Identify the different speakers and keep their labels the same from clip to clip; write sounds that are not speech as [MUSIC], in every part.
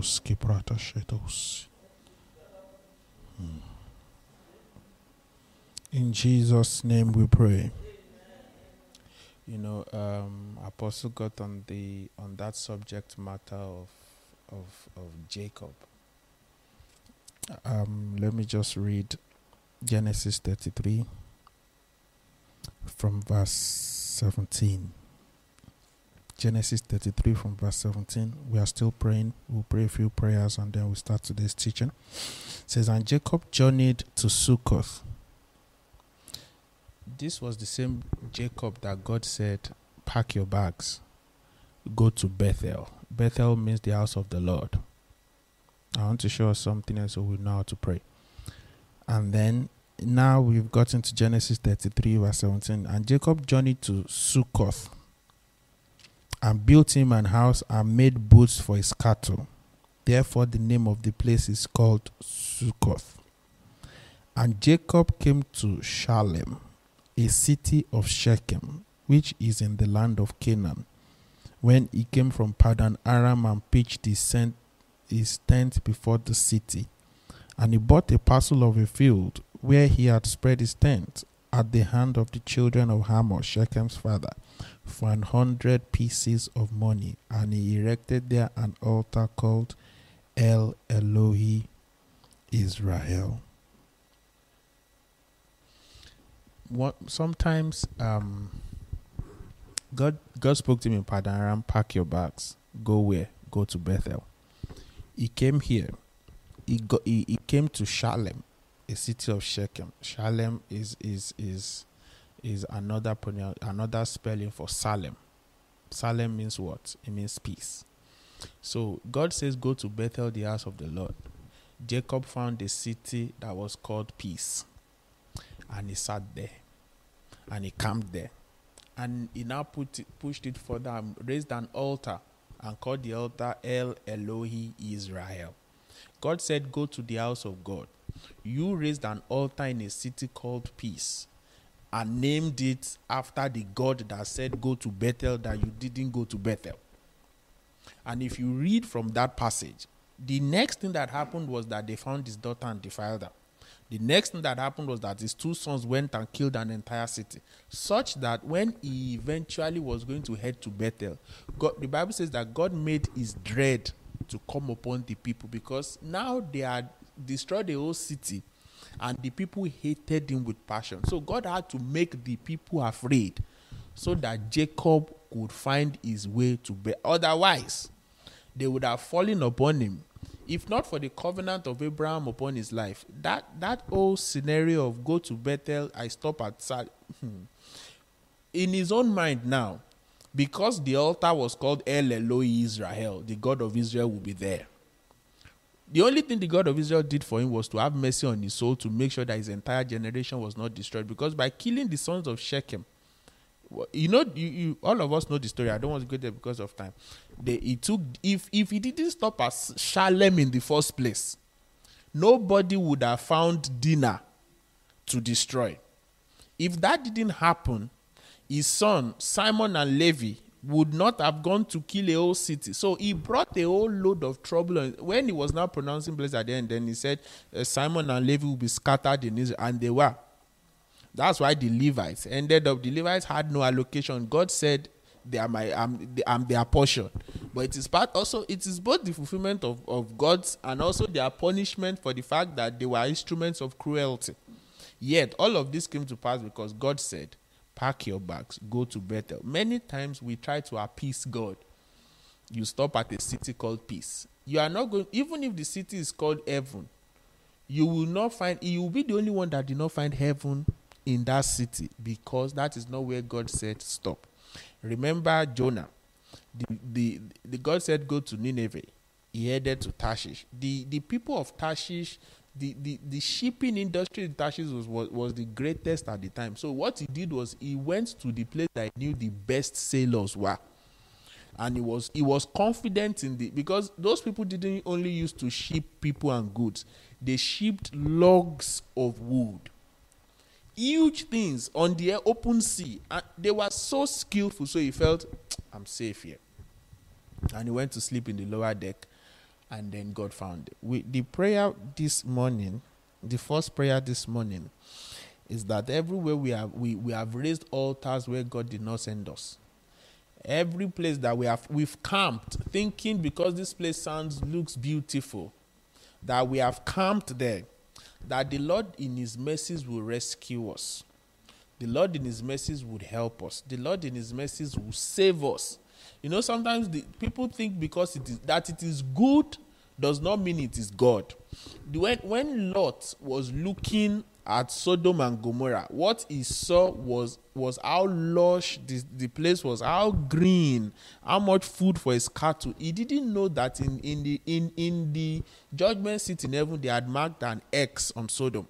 Speaker 1: Skibrata shetos. In Jesus' name we pray. You know, um, Apostle got on the on that subject matter of of of Jacob. Um, let me just read Genesis 33 from verse 17. Genesis 33 from verse 17. We are still praying. We'll pray a few prayers and then we'll start today's teaching. It says, And Jacob journeyed to Sukkoth. This was the same Jacob that God said, Pack your bags, go to Bethel. Bethel means the house of the Lord. I want to show us something else so we know how to pray. And then now we've gotten to Genesis 33, verse 17. And Jacob journeyed to Sukkoth and built him an house and made booths for his cattle. Therefore, the name of the place is called Sukkoth. And Jacob came to Shalem, a city of Shechem, which is in the land of Canaan, when he came from Padan Aram and pitched his tent before the city. And he bought a parcel of a field where he had spread his tent at the hand of the children of Hamor, Shechem's father, for an hundred pieces of money, and he erected there an altar called El Elohi Israel. What sometimes um, God God spoke to him in Padaram, pack your bags, go where? Go to Bethel. He came here. He go, he, he came to Shalem, a city of Shechem. Shalem is is is is another another spelling for Salem. Salem means what? It means peace. So God says, Go to Bethel, the house of the Lord. Jacob found a city that was called Peace. And he sat there. And he camped there. And he now put it, pushed it further raised an altar and called the altar El Elohi Israel. God said, Go to the house of God. You raised an altar in a city called Peace and named it after the God that said, Go to Bethel, that you didn't go to Bethel. And if you read from that passage, the next thing that happened was that they found his daughter and defiled her. The next thing that happened was that his two sons went and killed an entire city, such that when he eventually was going to head to Bethel, God, the Bible says that God made his dread to come upon the people because now they had destroyed the whole city and the people hated him with passion. So God had to make the people afraid so that Jacob could find his way to Bethel. Otherwise, they would have fallen upon him if not for the covenant of Abraham upon his life, that that whole scenario of go to Bethel, I stop at Sal, hmm. in his own mind now, because the altar was called El Elohi Israel, the God of Israel will be there. The only thing the God of Israel did for him was to have mercy on his soul to make sure that his entire generation was not destroyed. Because by killing the sons of Shechem, you know, you, you, all of us know the story. I don't want to go there because of time. They, he took if if he didn't stop at Shalem in the first place, nobody would have found Dinah to destroy. If that didn't happen, his son Simon and Levi would not have gone to kill a whole city. So he brought a whole load of trouble. When he was now pronouncing blessed at the end, then he said, uh, Simon and Levi will be scattered in Israel, and they were. That's why the Levites ended up. The Levites had no allocation. God said, "They are my, I'm, I'm their portion." But it is part also. It is both the fulfillment of of God's and also their punishment for the fact that they were instruments of cruelty. Yet all of this came to pass because God said, "Pack your bags, go to Bethel." Many times we try to appease God. You stop at a city called peace. You are not going, even if the city is called heaven. You will not find. You will be the only one that did not find heaven in that city because that is not where God said stop. Remember Jonah. The, the, the God said go to Nineveh. He headed to Tarshish. The the people of Tarshish, the, the, the shipping industry in Tarshish was, was, was the greatest at the time. So what he did was he went to the place that he knew the best sailors were. And he was he was confident in the because those people didn't only used to ship people and goods, they shipped logs of wood huge things on the open sea. And they were so skillful, so he felt, I'm safe here. And he went to sleep in the lower deck, and then God found it. We, the prayer this morning, the first prayer this morning, is that everywhere we have we, we have raised altars where God did not send us. Every place that we have we've camped, thinking because this place sounds looks beautiful, that we have camped there that the Lord in His mercies will rescue us. The Lord in His mercies would help us. The Lord in His mercies will save us. You know, sometimes the, people think because it is that it is good does not mean it is God. When when Lot was looking at Sodom and Gomorrah, what he saw was was how lush the, the place was, how green, how much food for his cattle. He didn't know that in, in the in, in the judgment seat in heaven they had marked an X on Sodom.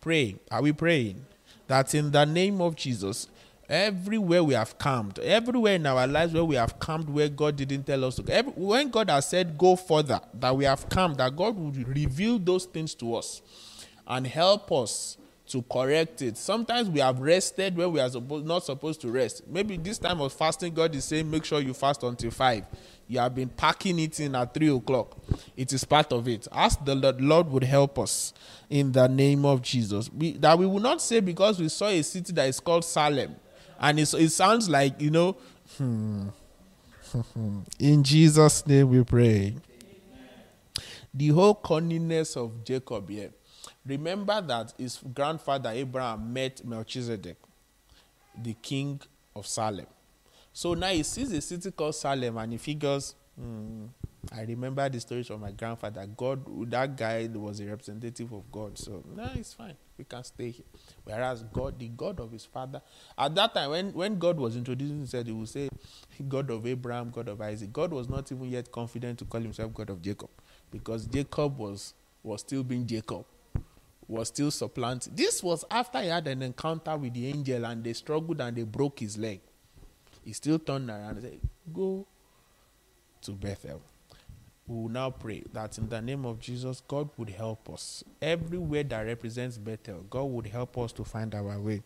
Speaker 1: Pray. Are we praying? That in the name of Jesus, everywhere we have camped, everywhere in our lives where we have camped where God didn't tell us to go, every, when God has said go further, that we have camped, that God would reveal those things to us and help us to correct it. Sometimes we have rested when we are supposed, not supposed to rest. Maybe this time of fasting, God is saying, make sure you fast until 5. You have been packing it in at 3 o'clock. It is part of it. Ask the Lord, Lord would help us in the name of Jesus. We, that we will not say because we saw a city that is called Salem. And it, it sounds like, you know, hmm. [LAUGHS] in Jesus' name we pray. The whole cunningness of Jacob here. Remember that his grandfather Abraham met Melchizedek, the king of Salem. So now he sees a city called Salem and he figures, hmm, I remember the stories from my grandfather. God, that guy was a representative of God. So, no, it's fine. We can stay here. Whereas God, the God of his father, at that time, when, when God was introducing himself, he would say, God of Abraham, God of Isaac. God was not even yet confident to call himself God of Jacob because Jacob was, was still being Jacob was still supplanting. This was after he had an encounter with the angel and they struggled and they broke his leg. He still turned around and said, Go to Bethel. We will now pray that in the name of Jesus, God would help us. Everywhere that represents Bethel, God would help us to find our way.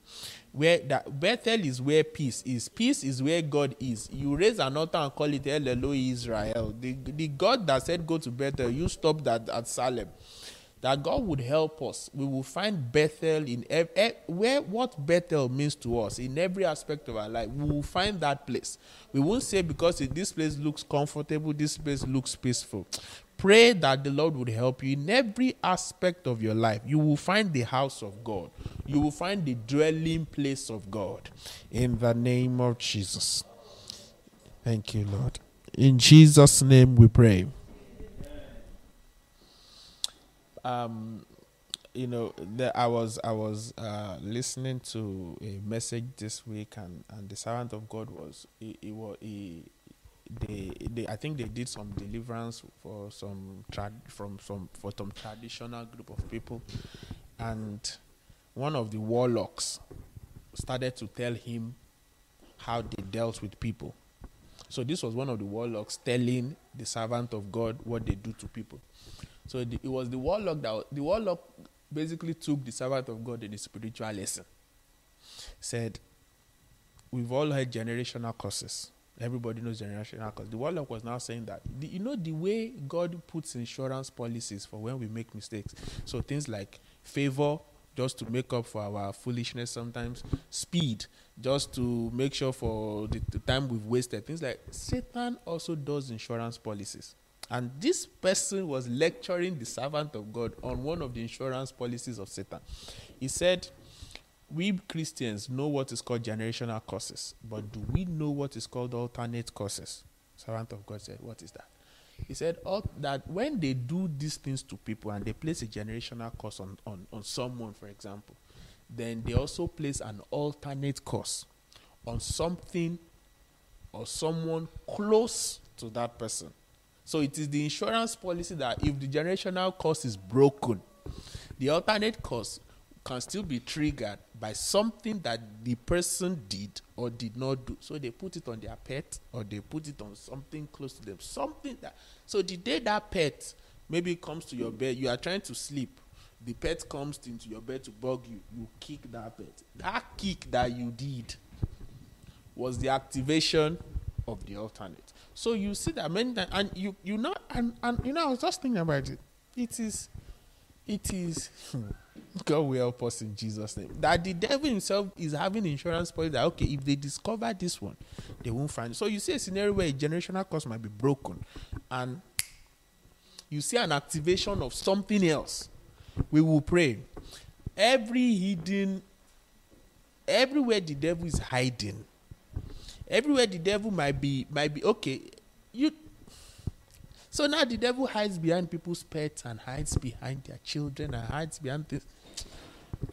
Speaker 1: Where that Bethel is where peace is. Peace is where God is. You raise an altar and call it El Israel. The, the God that said go to Bethel, you stop that at Salem that God would help us. We will find Bethel in ev- ev- where what Bethel means to us in every aspect of our life. We will find that place. We won't say because this place looks comfortable, this place looks peaceful. Pray that the Lord would help you in every aspect of your life. You will find the house of God. You will find the dwelling place of God. In the name of Jesus. Thank you, Lord. In Jesus' name we pray um, you know, the, I was I was uh, listening to a message this week, and, and the servant of God was he, he, he they, they I think they did some deliverance for some trad from some for some traditional group of people, and one of the warlocks started to tell him how they dealt with people. So this was one of the warlocks telling the servant of God what they do to people. So the, it was the warlock that the warlock basically took the servant of God in a spiritual lesson. Said, we've all had generational curses. Everybody knows generational curses. The warlock was now saying that the, you know the way God puts insurance policies for when we make mistakes. So things like favor, just to make up for our foolishness sometimes, speed, just to make sure for the, the time we've wasted. Things like Satan also does insurance policies. And this person was lecturing the servant of God on one of the insurance policies of Satan. He said, We Christians know what is called generational curses, but do we know what is called alternate curses? Servant of God said, What is that? He said that when they do these things to people and they place a generational curse on, on, on someone, for example, then they also place an alternate curse on something or someone close to that person. So it is the insurance policy that if the generational curse is broken, the alternate curse can still be triggered by something that the person did or did not do. So they put it on their pet or they put it on something close to them. Something that so the day that pet maybe comes to your bed, you are trying to sleep. the pet comes into your bed to bug you, you kick that pet. That kick that you did was the activation of the alternate. So you see that many times, and you you know, and and you know, I was just thinking about it. It is, it is. [LAUGHS] God will help us in Jesus' name. That the devil himself is having insurance policy that okay, if they discover this one, they won't find. It. So you see a scenario where a generational curse might be broken, and you see an activation of something else. We will pray. Every hidden, everywhere the devil is hiding, everywhere the devil might be, might be okay. You so now the devil hides behind people's pets and hides behind their children and hides behind this.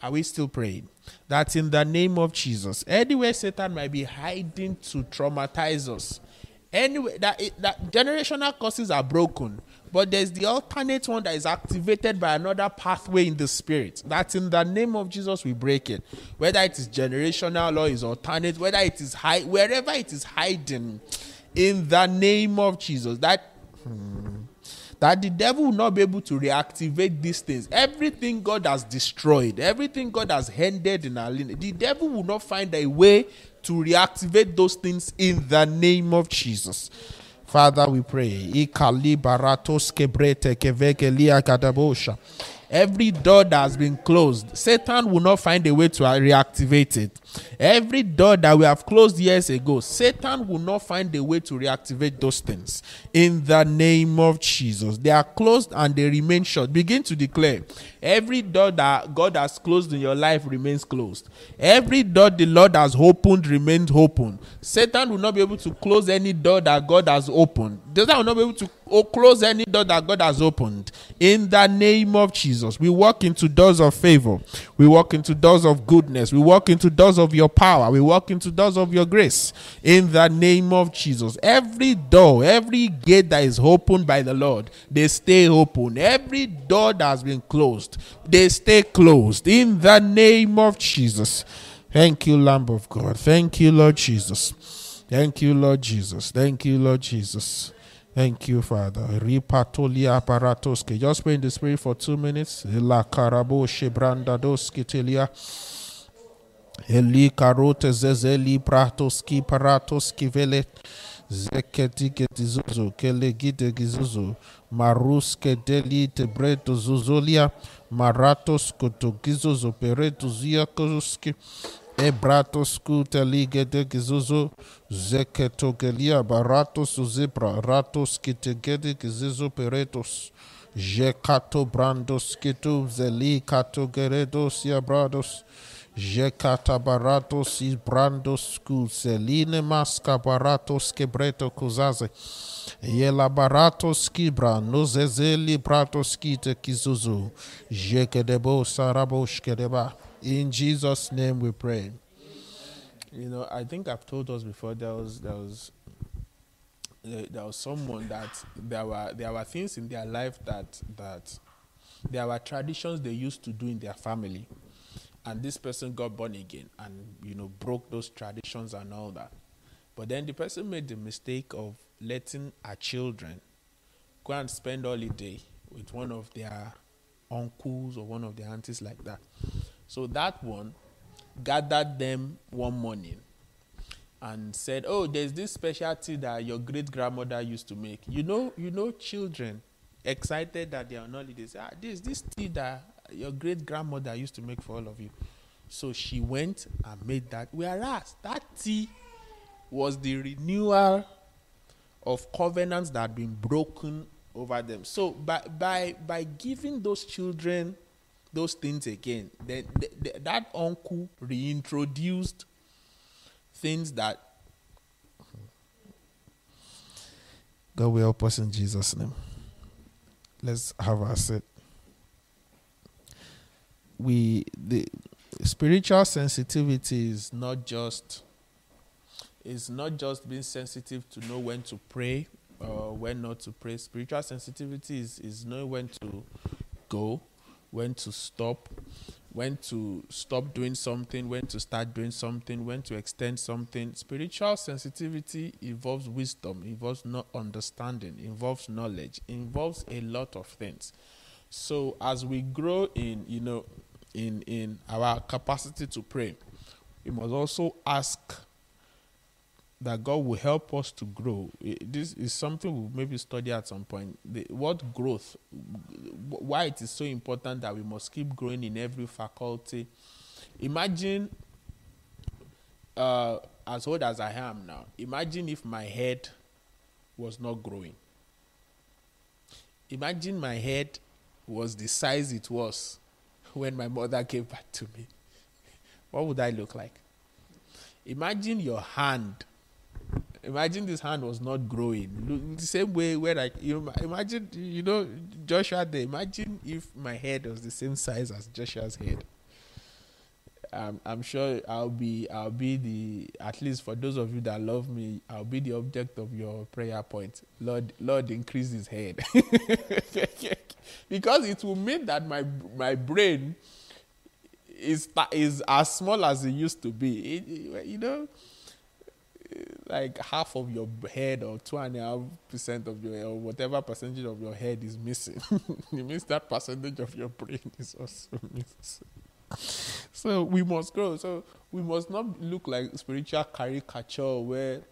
Speaker 1: Are we still praying? That in the name of Jesus, anywhere Satan might be hiding to traumatize us, anyway, that, that generational curses are broken, but there's the alternate one that is activated by another pathway in the spirit. That in the name of Jesus we break it. Whether it is generational or is alternate, whether it is high, wherever it is hiding, in the name of Jesus. That hmm, that the devil will not be able to reactivate these things. Everything God has destroyed, everything God has handed in our lineage, the devil will not find a way to reactivate those things in the name of Jesus. Father, we pray. Every door that has been closed, Satan will not find a way to reactivate it. Every door that we have closed years ago, Satan will not find a way to reactivate those things. In the name of Jesus. They are closed and they remain shut. Begin to declare every door that God has closed in your life remains closed. Every door the Lord has opened remains open. Satan will not be able to close any door that God has opened. Satan will not be able to close any door that God has opened. In the name of Jesus, we walk into doors of favor. We walk into doors of goodness. We walk into doors of your power. We walk into doors of your grace in the name of Jesus. Every door, every gate that is opened by the Lord, they stay open. Every door that has been closed, they stay closed in the name of Jesus. Thank you, Lamb of God. Thank you, Lord Jesus. Thank you, Lord Jesus. Thank you, Lord Jesus. Thank you, Father. Ripatolia aparatoske. Just pray in the spirit for two minutes. La karabo shebranda doskitelia. Eli karote zezeli pratoski paratoski vele zeketi ketizuzu kele gite gizuzu maruske deli tebreto zuzolia maratos kotogizuzu pereto zia kozuski Ebratos kuteli de gizuzu zeketo gelia baratos zebra ratos kitegede gizuzu peretos jekato brandos kitu zeli kato geredos ya brados Jekata baratos is brandos celine masca baratos quebreto kuzaze. Yela baratos kibra nozezeli bratos kita kizuzu. Jekedebo saraboshkedeba. In Jesus' name we pray. You know, I think I've told us before there was there was there was someone that there were there were things in their life that that there were traditions they used to do in their family. And this person got born again and you know broke those traditions and all that. But then the person made the mistake of letting her children go and spend holiday with one of their uncles or one of their aunties like that so that one gathered them one morning and said oh there's this specialty that your great grandmother used to make you know you know children excited that they are on holiday say ah this this tea that your great grandmother used to make for all of you. So she went and made that. Whereas that tea was the renewal of covenants that had been broken over them. So by by by giving those children those things again, then that uncle reintroduced things that God will help us in Jesus' name. Let's have our set we the spiritual sensitivity is not just is not just being sensitive to know when to pray or when not to pray. Spiritual sensitivity is, is knowing when to go, when to stop, when to stop doing something, when to start doing something, when to extend something. Spiritual sensitivity involves wisdom, involves not understanding, involves knowledge, involves a lot of things. So as we grow in, you know, in in our capacity to pray, we must also ask that God will help us to grow. This is something we'll maybe study at some point. The, what growth, why it is so important that we must keep growing in every faculty. Imagine, uh, as old as I am now, imagine if my head was not growing. Imagine my head was the size it was [LAUGHS] when my mother gave birth to me. What would I look like? Imagine your hand imagine this hand was not growing. The same way where like you imagine, you know, Joshua. There, imagine if my head was the same size as Joshua's head. Um, I'm sure I'll be I'll be the at least for those of you that love me, I'll be the object of your prayer point. Lord, Lord, increase his head, [LAUGHS] because it will mean that my my brain is is as small as it used to be. It, you know like half of your head or two and a half percent of your or whatever percentage of your head is missing. [LAUGHS] it means that percentage of your brain is also [LAUGHS] missing. so we must grow. So we must not look like spiritual caricature where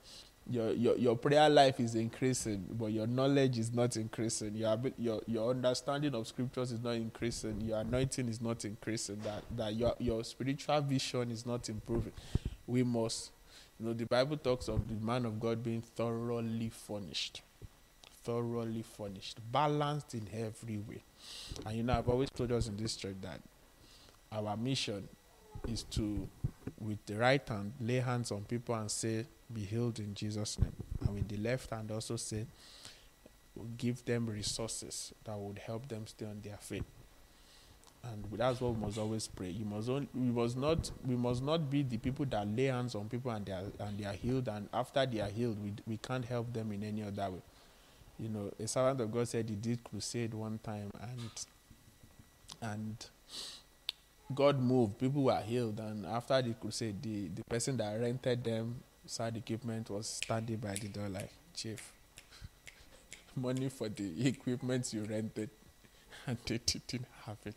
Speaker 1: your, your your prayer life is increasing, but your knowledge is not increasing. Your your your understanding of scriptures is not increasing. Your anointing is not increasing. That that your your spiritual vision is not improving. We must you know, the Bible talks of the man of God being thoroughly furnished. Thoroughly furnished, balanced in every way. And you know, I've always told us in this church that our mission is to, with the right hand, lay hands on people and say, Be healed in Jesus' name. And with the left hand, also say, Give them resources that would help them stay on their faith and that's what we must always pray. You must only, we must not we must not be the people that lay hands on people and they are and they are healed and after they are healed we we can't help them in any other way. You know, a servant of God said he did crusade one time and and God moved, people were healed and after the crusade the, the person that rented them side equipment was standing by the door like, Chief, [LAUGHS] money for the equipment you rented and [LAUGHS] they didn't have it.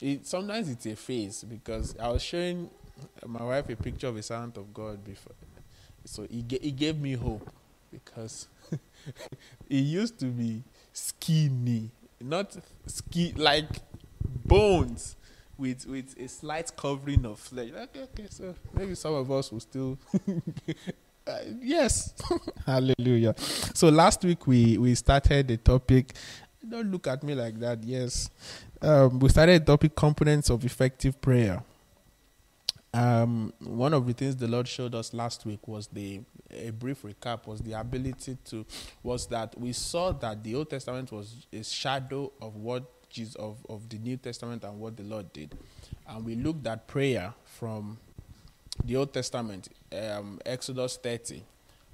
Speaker 1: It sometimes it's a phase because I was showing my wife a picture of a servant of God before, so he he gave me hope because [LAUGHS] he used to be skinny, not ski like bones with with a slight covering of flesh. Okay, okay, so maybe some of us will still. [LAUGHS] uh, yes, hallelujah. So last week we we started the topic don't look at me like that. Yes. Um, we started a topic components of effective prayer. Um, one of the things the Lord showed us last week was the a brief recap was the ability to was that we saw that the Old Testament was a shadow of what Jesus of, of the New Testament and what the Lord did. And we looked at prayer from the Old Testament, um, Exodus 30,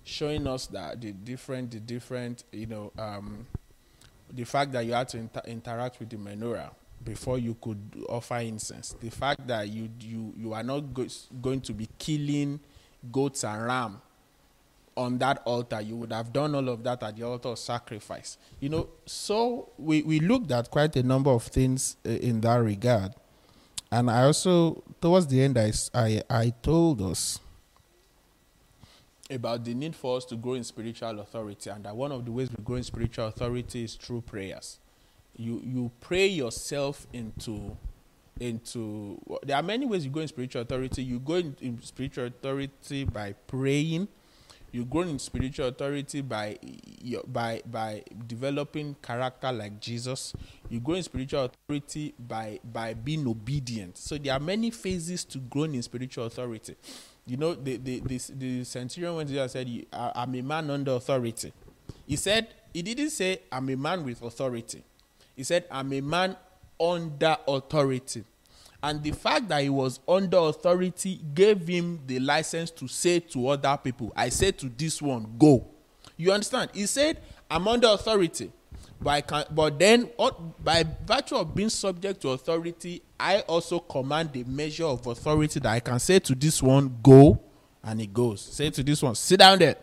Speaker 1: showing us that the different the different, you know, um, the fact that you had to inter- interact with the menorah before you could offer incense, the fact that you you you are not go- going to be killing goats and ram on that altar, you would have done all of that at the altar of sacrifice. You know, so we we looked at quite a number of things uh, in that regard, and I also towards the end I I, I told us about the need for us to grow in spiritual authority, and that one of the ways we grow in spiritual authority is through prayers. You you pray yourself into into. There are many ways you go in spiritual authority. You go in, in spiritual authority by praying. You grow in spiritual authority by by by developing character like Jesus. You grow in spiritual authority by by being obedient. So there are many phases to growing in spiritual authority you know, the, the, the, the centurion went to and said, I'm a man under authority. He said, he didn't say, I'm a man with authority. He said, I'm a man under authority. And the fact that he was under authority gave him the license to say to other people, I say to this one, go. You understand? He said, I'm under authority. Can, but then, by virtue of being subject to authority, I also command the measure of authority that I can say to this one, go, and it goes. Say to this one, sit down there,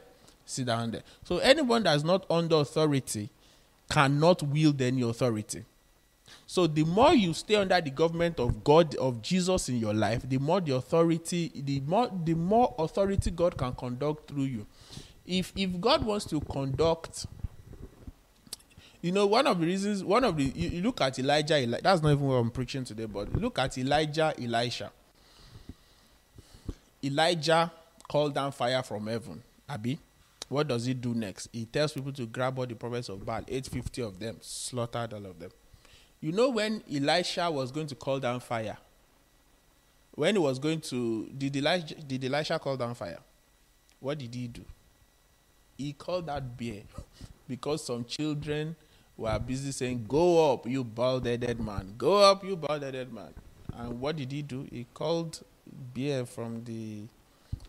Speaker 1: sit down there. So anyone that is not under authority cannot wield any authority. So the more you stay under the government of God of Jesus in your life, the more the authority, the more the more authority God can conduct through you. If if God wants to conduct you know, one of the reasons, one of the, you, you look at Elijah, Eli, that's not even what I'm preaching today, but look at Elijah, Elisha. Elijah called down fire from heaven. Abi, what does he do next? He tells people to grab all the prophets of Baal, 850 of them, slaughtered all of them. You know when Elisha was going to call down fire? When he was going to, did Elijah, did Elisha call down fire? What did he do? He called that bear [LAUGHS] because some children were busy saying, Go up, you bald headed man. Go up, you bald headed man. And what did he do? He called beer from the,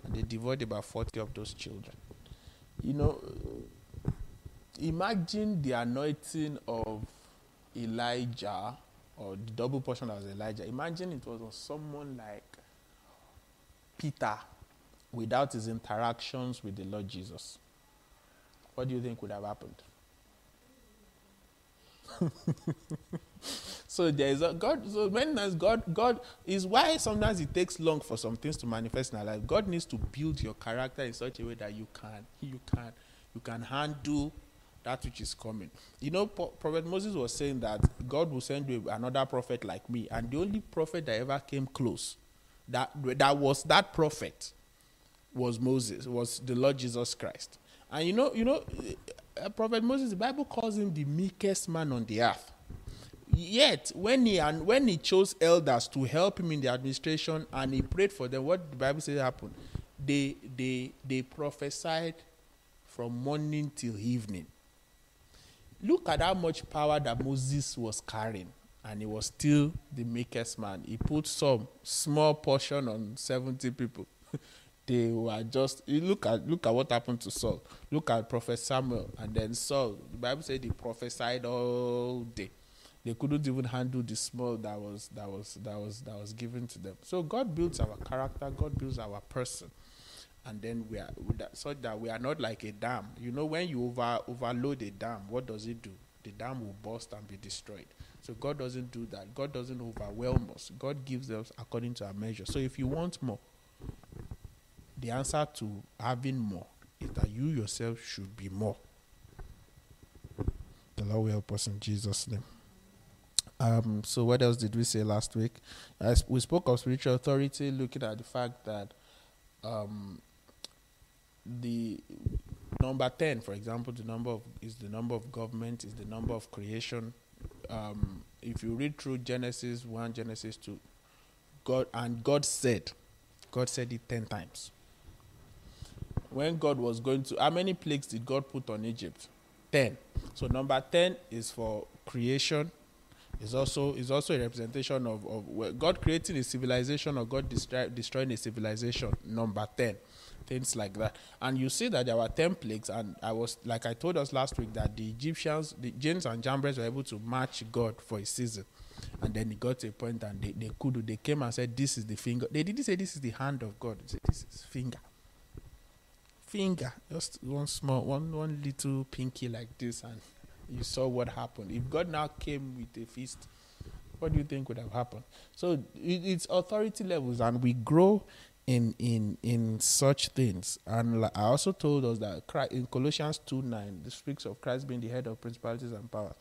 Speaker 1: and they devoured about 40 of those children. You know, imagine the anointing of Elijah or the double portion as Elijah. Imagine it was on someone like Peter without his interactions with the Lord Jesus. What do you think would have happened? [LAUGHS] so there is a God. So many times God, God is why sometimes it takes long for some things to manifest in our life. God needs to build your character in such a way that you can, you can, you can handle that which is coming. You know, Prophet Moses was saying that God will send you another prophet like me, and the only prophet that ever came close, that that was that prophet, was Moses, was the Lord Jesus Christ. And you know, you know, Uh, Prophet Moses, the Bible calls him the meekest man on the earth. Yet, when he and when he chose elders to help him in the administration and he prayed for them, what the Bible says happened? They they they prophesied from morning till evening. Look at how much power that Moses was carrying, and he was still the meekest man. He put some small portion on 70 people. [LAUGHS] they were just look at look at what happened to Saul. Look at Prophet Samuel and then Saul. The Bible said he prophesied all day. They couldn't even handle the small that was that was that was that was given to them. So God builds our character, God builds our person. And then we are so that we are not like a dam. You know, when you over overload a dam, what does it do? The dam will burst and be destroyed. So God doesn't do that. God doesn't overwhelm us. God gives us according to our measure. So if you want more, the answer to having more is that you yourself should be more. The Lord will help us in Jesus' name. Um, so what else did we say last week? As we spoke of spiritual authority, looking at the fact that um, the number ten, for example, the number of is the number of government, is the number of creation. Um, if you read through Genesis one, Genesis two, God and God said, God said it ten times when God was going to, how many plagues did God put on Egypt? Ten. So number ten is for creation. Is also is also a representation of, of God creating a civilization or God destroy, destroying a civilization. Number ten, things like that. And you see that there were ten plagues, and I was like I told us last week that the Egyptians, the Jannes and Jambres were able to match God for a season. And then it got to a point and they, they could they came and said, This is the finger. They didn't say this is the hand of God. They said this is finger finger, just one small, one one little pinky like this, and you saw what happened. If God now came with a fist, what do you think would have happened? So it, it's authority levels, and we grow in in in such things. And I also told us that Christ, in Colossians two nine, this speaks of Christ being the head of principalities and powers.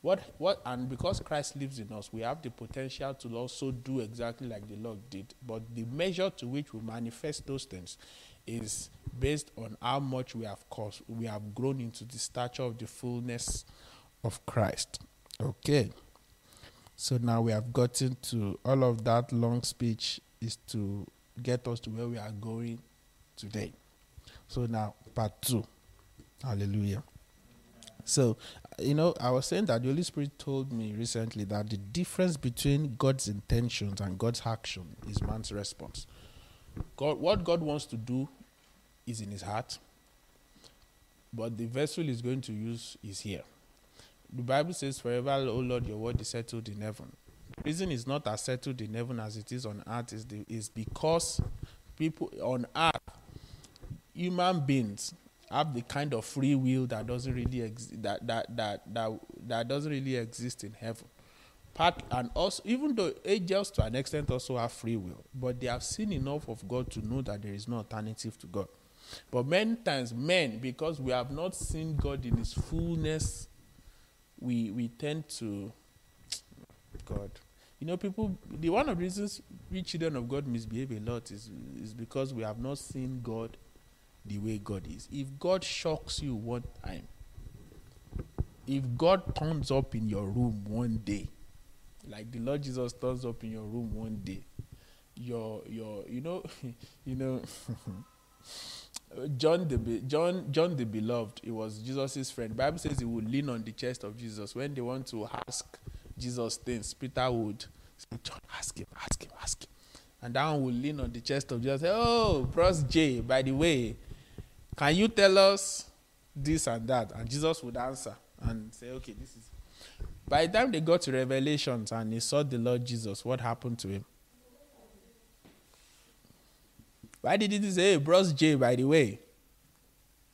Speaker 1: What what and because Christ lives in us, we have the potential to also do exactly like the Lord did. But the measure to which we manifest those things is based on how much we have caused, we have grown into the stature of the fullness of Christ. Okay. So now we have gotten to all of that long speech is to get us to where we are going today. So now part two. Hallelujah. So, you know, I was saying that the Holy Spirit told me recently that the difference between God's intentions and God's action is man's response. God, what God wants to do is in his heart, but the vessel is going to use is here. The Bible says, Forever, O Lord, your word is settled in heaven. Reason it's not as settled in heaven as it is on earth is, is because people on earth, human beings, have the kind of free will that doesn't really that, that, that, that, that doesn't really exist in heaven part and also even though angels to an extent also have free will, but they have seen enough of God to know that there is no alternative to God. But many times, men, because we have not seen God in His fullness, we we tend to [TSK] God. You know, people. The one of the reasons we children of God misbehave a lot is is because we have not seen God the way God is. If God shocks you one time, if God turns up in your room one day, like the Lord Jesus turns up in your room one day, your your you know [LAUGHS] you know [LAUGHS] John the John John the beloved, it was Jesus's friend. Bible says he would lean on the chest of Jesus when they want to ask Jesus things. Peter would say, John, ask him, ask him, ask him. And that one would lean on the chest of Jesus. Say, oh, Bros J, by the way, can you tell us this and that? And Jesus would answer and say, okay, this is. By the time they got to Revelations and he saw the Lord Jesus, what happened to him? Why did he say, hey, Bros J, by the way?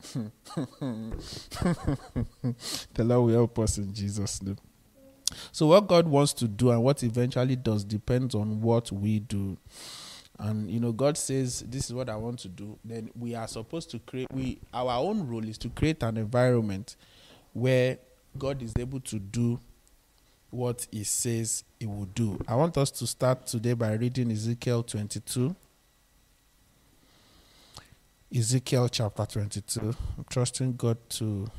Speaker 1: [LAUGHS] the Lord will help us in Jesus' name. So, what God wants to do and what eventually does depends on what we do. And you know, God says, "This is what I want to do." Then we are supposed to create. We our own role is to create an environment where God is able to do what He says He will do. I want us to start today by reading Ezekiel twenty-two. Ezekiel chapter 22. I'm trusting God to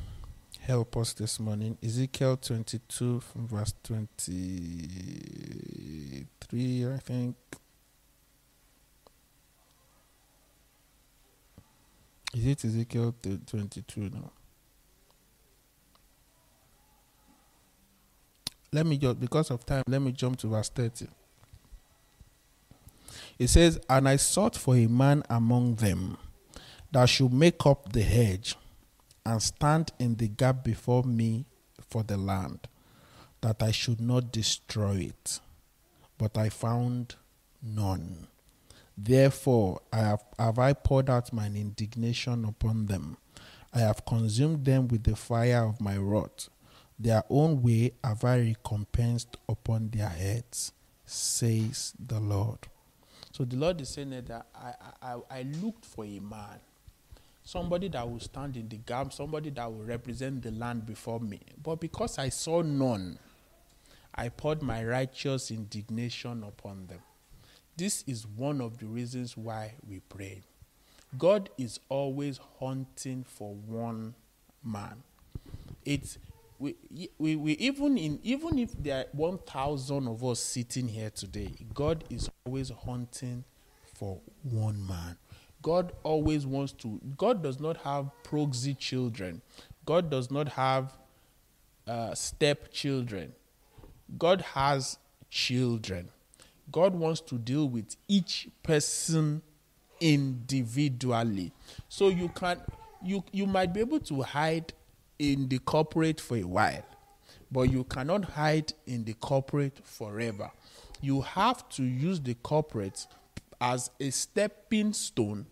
Speaker 1: help us this morning. Ezekiel 22 from verse 23, I think. Is it Ezekiel 22 now? Let me just, because of time, let me jump to verse 30. It says, And I sought for a man among them that should make up the hedge and stand in the gap before me for the land, that I should not destroy it. But I found none. Therefore, I have, have I poured out mine indignation upon them. I have consumed them with the fire of my wrath. Their own way have I recompensed upon their heads, says the Lord. So the Lord is saying that I, I, I looked for a man somebody that will stand in the gap, somebody that will represent the land before me. But because I saw none, I poured my righteous indignation upon them. This is one of the reasons why we pray. God is always hunting for one man. It's we, we, we even in even if there are 1000 of us sitting here today god is always hunting for one man God always wants to, God does not have proxy children. God does not have uh, step children. God has children. God wants to deal with each person individually. So you can you you might be able to hide in the corporate for a while, but you cannot hide in the corporate forever. You have to use the corporate as a stepping stone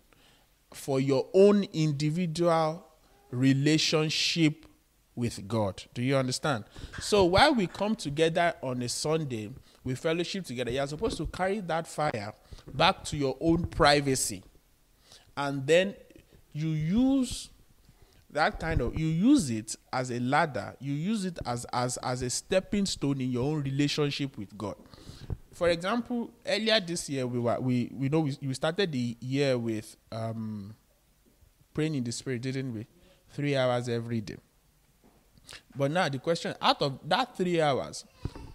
Speaker 1: for your own individual relationship with God. Do you understand? So while we come together on a Sunday, we fellowship together, you're supposed to carry that fire back to your own privacy. And then you use that kind of you use it as a ladder, you use it as as as a stepping stone in your own relationship with God for example, earlier this year we were we we know we, we started the year with um, praying in the spirit, didn't we? Three hours every day. But now the question: out of that three hours,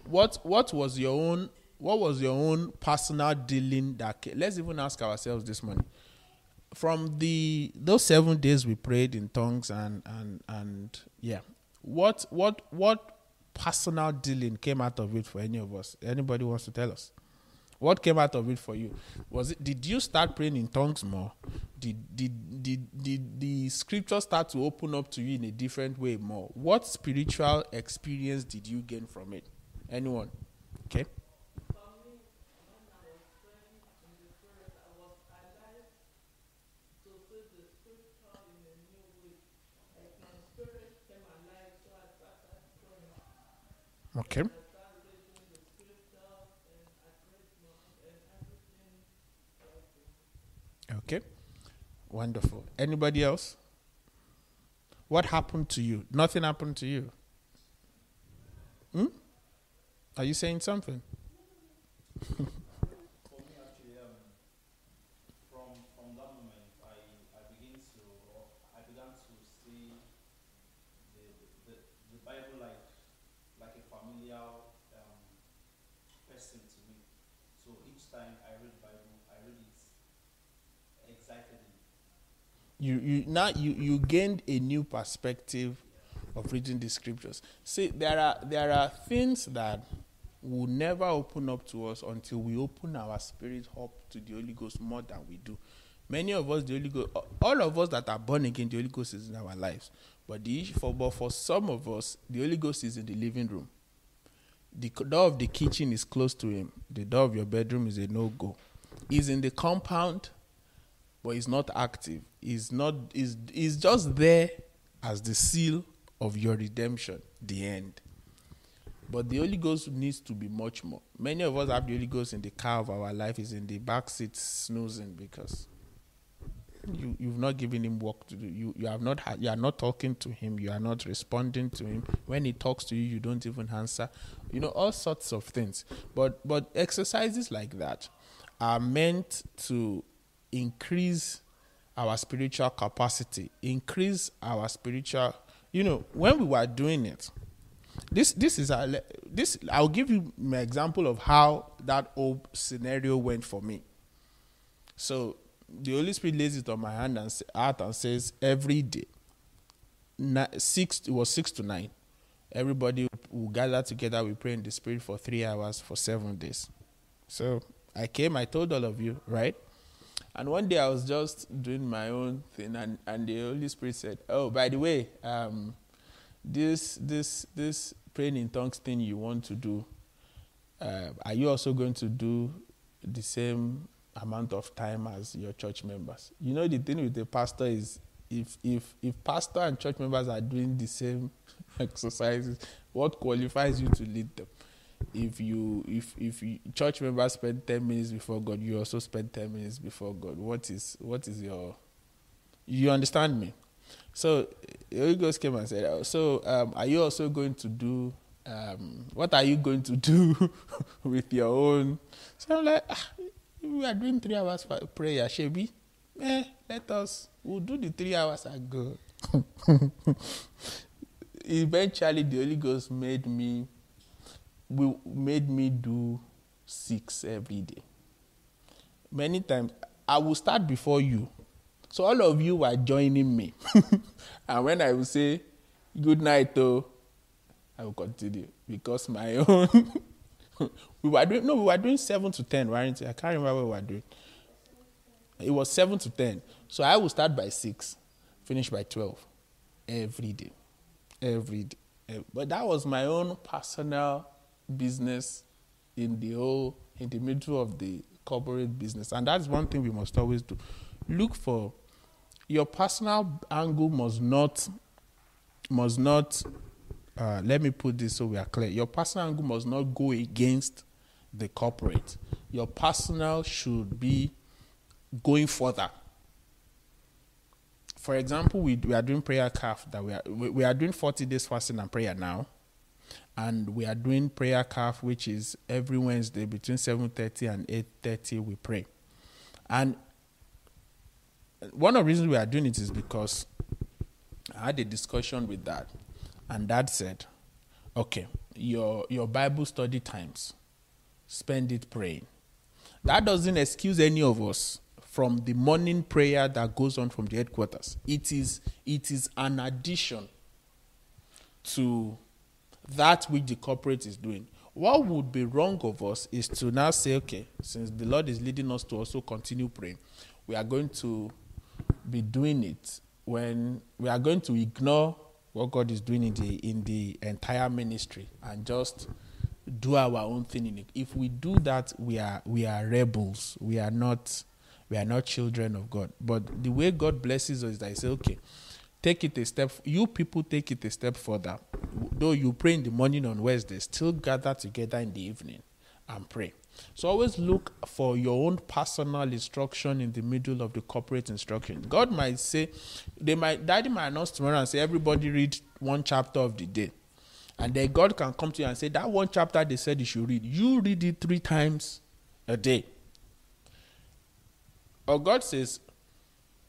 Speaker 1: what what was your own what was your own personal dealing that let's even ask ourselves this morning from the those seven days we prayed in tongues and and and yeah what what what personal dealing came out of it for any of us? Anybody wants to tell us? What came out of it for you? Was it did you start praying in tongues more? Did did did did the scripture start to open up to you in a different way more? What spiritual experience did you gain from it? Anyone? Okay. Okay. Okay. Wonderful. Anybody else? What happened to you? Nothing happened to you. Hmm? Are you saying something? [LAUGHS] you you now you you gained a new perspective of reading the scriptures. See, there are there are things that will never open up to us until we open our spirit up to the Holy Ghost more than we do. Many of us, the Holy Ghost, all of us that are born again, the Holy Ghost is in our lives. But the for but for some of us, the Holy Ghost is in the living room. The door of the kitchen is close to him. The door of your bedroom is a no go. He's in the compound but he's not active. He's not is just there as the seal of your redemption, the end. But the Holy Ghost needs to be much more. Many of us have the Holy Ghost in the car of our life, is in the back seat snoozing because you you've not given him work to do. You you have not had, you are not talking to him. You are not responding to him. When he talks to you, you don't even answer. You know all sorts of things. But but exercises like that are meant to increase our spiritual capacity, increase our spiritual. You know, when we were doing it, this this is a this. I'll give you my example of how that old scenario went for me. So the Holy Spirit lays it on my hand and heart and says every day, six it was six to nine. Everybody will gather together. We pray in the Spirit for three hours for seven days. So I came. I told all of you, right? And one day I was just doing my own thing, and, and the Holy Spirit said, "Oh, by the way, um, this this this praying in tongues thing you want to do, uh, are you also going to do the same amount of time as your church members?" You know, the thing with the pastor is if if if pastor and church members are doing the same [LAUGHS] exercises, what qualifies you to lead them? If you if if you, church members spend 10 minutes before god you also spend 10 minutes before god. What is what is your you understand me? So holy ghost came and said so um, are you also going to do um, what are you going to [LAUGHS] do with your own? So i'm like ah, we are doing three hours for prayer shebi eh let us we'll do the three hours and go. [LAUGHS] Eventually the holy ghost made me we made me do six every day. Many times I will start before you. So all of you were joining me. [LAUGHS] and when I will say good night though, I will continue because my [LAUGHS] own we were doing no, we were doing seven to ten, weren't we? I can't remember what we were doing. It was seven to ten. So I will start by six, finish by twelve. Every day. Every day. Eh, but that was my own personal business in the whole in the middle of the corporate business. And that's one thing we must always do. Look for your personal angle must not must not uh, let me put this so we are clear. Your personal angle must not go against the corporate. Your personal should be going further. For example we, we are doing prayer calf that we are we, we are doing 40 days fasting and prayer now and we are doing prayer calf which is every wednesday between 7.30 and 8.30 we pray. And one of the reasons we are doing it is because i had a discussion with dad and dad said okay your your bible study times spend it praying. That doesn't excuse any of us from the morning prayer that goes on from the headquarters. It is it is an addition to that which the corporate is doing. What would be wrong of us is to now say, okay, since the Lord is leading us to also continue praying, we are going to be doing it when we are going to ignore what God is doing in the in the entire ministry and just do our own thing in it. If we do that, we are we are rebels. We are not we are not children of God. But the way God blesses us is that He says, okay, take it a step you people take it a step further though you pray in the morning on wednesday still gather together in the evening and pray. So always look for your own personal instruction in the middle of the corporate instruction. God might say, they might, daddy might announce tomorrow and say, everybody read one chapter of the day. And then God can come to you and say, that one chapter they said you should read, you read it three times a day. Or God says,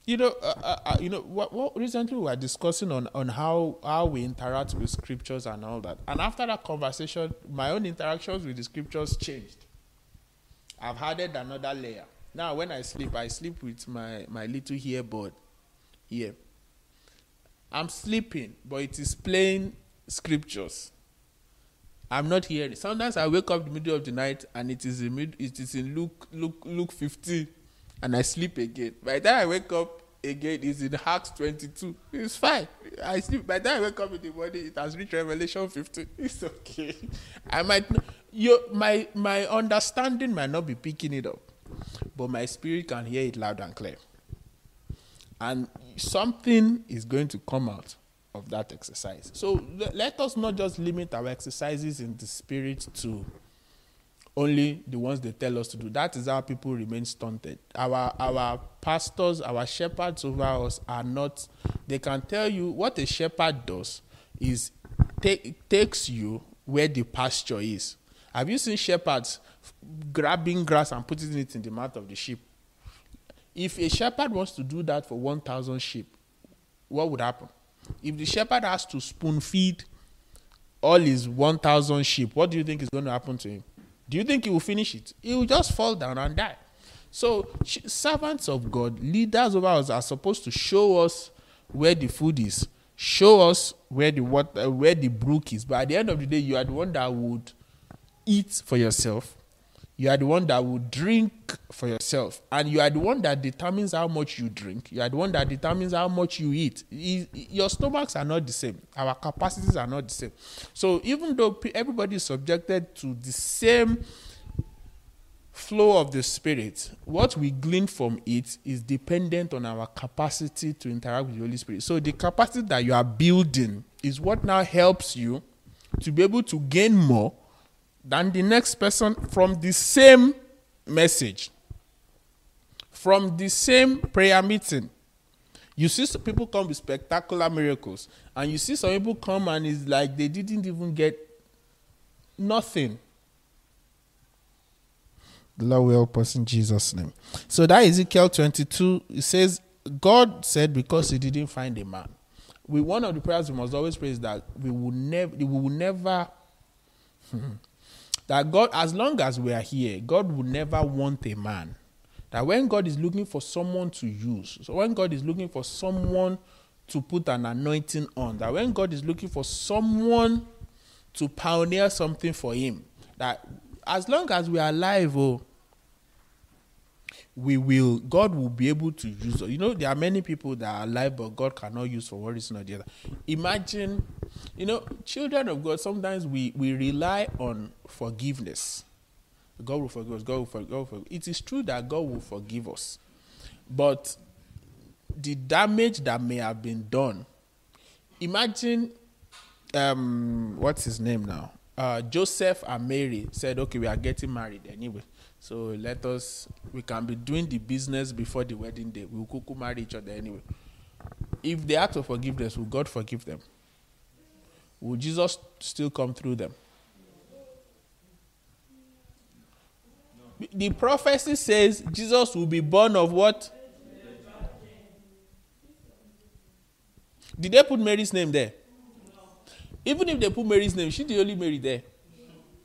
Speaker 1: you know, uh, uh, uh, you know, what, what recently we were discussing on, on how, how we interact with scriptures and all that. And after that conversation, my own interactions with the scriptures changed. I've added another layer. Now, when I sleep, I sleep with my, my little earbud here. I'm sleeping, but it is playing scriptures. I'm not hearing. Sometimes I wake up in the middle of the night and it is in it is in Luke Luke Luke 15 and I sleep again. By the time I wake up again, it's in Acts 22. It's fine. I sleep. By the time I wake up in the morning, it has reached Revelation 15. [LAUGHS] It's okay. I might you my my understanding might not be picking it up, but my spirit can hear it loud and clear. And something is going to come out of that exercise. So let us not just limit our exercises in the spirit to only the ones they tell us to do. That is how people remain stunted. Our our pastors, our shepherds over us are not. They can tell you what a shepherd does is take takes you where the pasture is. Have you seen shepherds grabbing grass and putting it in the mouth of the sheep? If a shepherd wants to do that for 1,000 sheep, what would happen? If the shepherd has to spoon feed all his 1,000 sheep, what do you think is going to happen to him? Do you think he will finish it? He will just fall down and die. So, servants of God, leaders of ours, are supposed to show us where the food is, show us where the water, where the brook is. But at the end of the day, you are the one that would eat for yourself. You are the one that will drink for yourself. And you are the one that determines how much you drink. You are the one that determines how much you eat. Your stomachs are not the same. Our capacities are not the same. So even though everybody is subjected to the same flow of the Spirit, what we glean from it is dependent on our capacity to interact with the Holy Spirit. So the capacity that you are building is what now helps you to be able to gain more than the next person from the same message, from the same prayer meeting. You see some people come with spectacular miracles, and you see some people come and it's like they didn't even get nothing. The Lord will help us in Jesus' name. So that Ezekiel 22, it says, God said because he didn't find a man. We one of the prayers we must always pray is that we will never we will never [LAUGHS] that God, as long as we are here, God will never want a man. That when God is looking for someone to use, so when God is looking for someone to put an anointing on, that when God is looking for someone to pioneer something for Him, that as long as we are alive, oh, we will God will be able to use. You know, there are many people that are alive, but God cannot use for one reason or the other. Imagine, you know, children of God. Sometimes we we rely on forgiveness. God will forgive us. God will forgive. God will forgive. It is true that God will forgive us, but the damage that may have been done. Imagine, um, what's his name now? Uh, Joseph and Mary said, "Okay, we are getting married anyway." So let us, we can be doing the business before the wedding day. We will kuku marry each other anyway. If they ask for forgiveness, will God forgive them? Will Jesus still come through them? The prophecy says Jesus will be born of what? Did they put Mary's name there? Even if they put Mary's name, she's the only Mary there.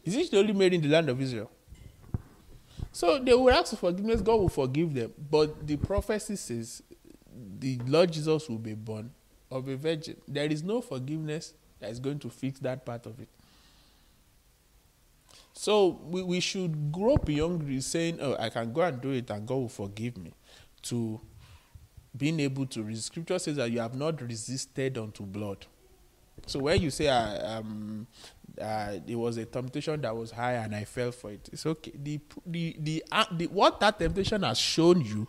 Speaker 1: Is she the only Mary in the land of Israel? So they will ask for forgiveness, God will forgive them. But the prophecy says the Lord Jesus will be born of a virgin. There is no forgiveness that is going to fix that part of it. So we, we should grow beyond saying, Oh, I can go and do it and God will forgive me, to being able to resist. Scripture says that you have not resisted unto blood. So when you say, uh, um, uh, it was a temptation that was high and I fell for it. It's okay. The, the, the, uh, the, what that temptation has shown you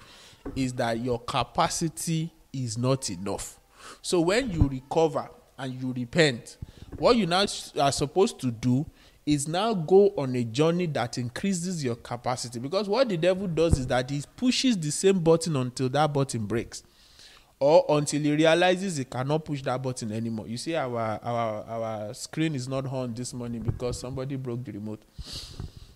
Speaker 1: is that your capacity is not enough. So when you recover and you repent, what you now are supposed to do is now go on a journey that increases your capacity because what the devil does is that he pushes the same button until that button breaks or until he realizes he cannot push that button anymore. You see our our our screen is not on this morning because somebody broke the remote.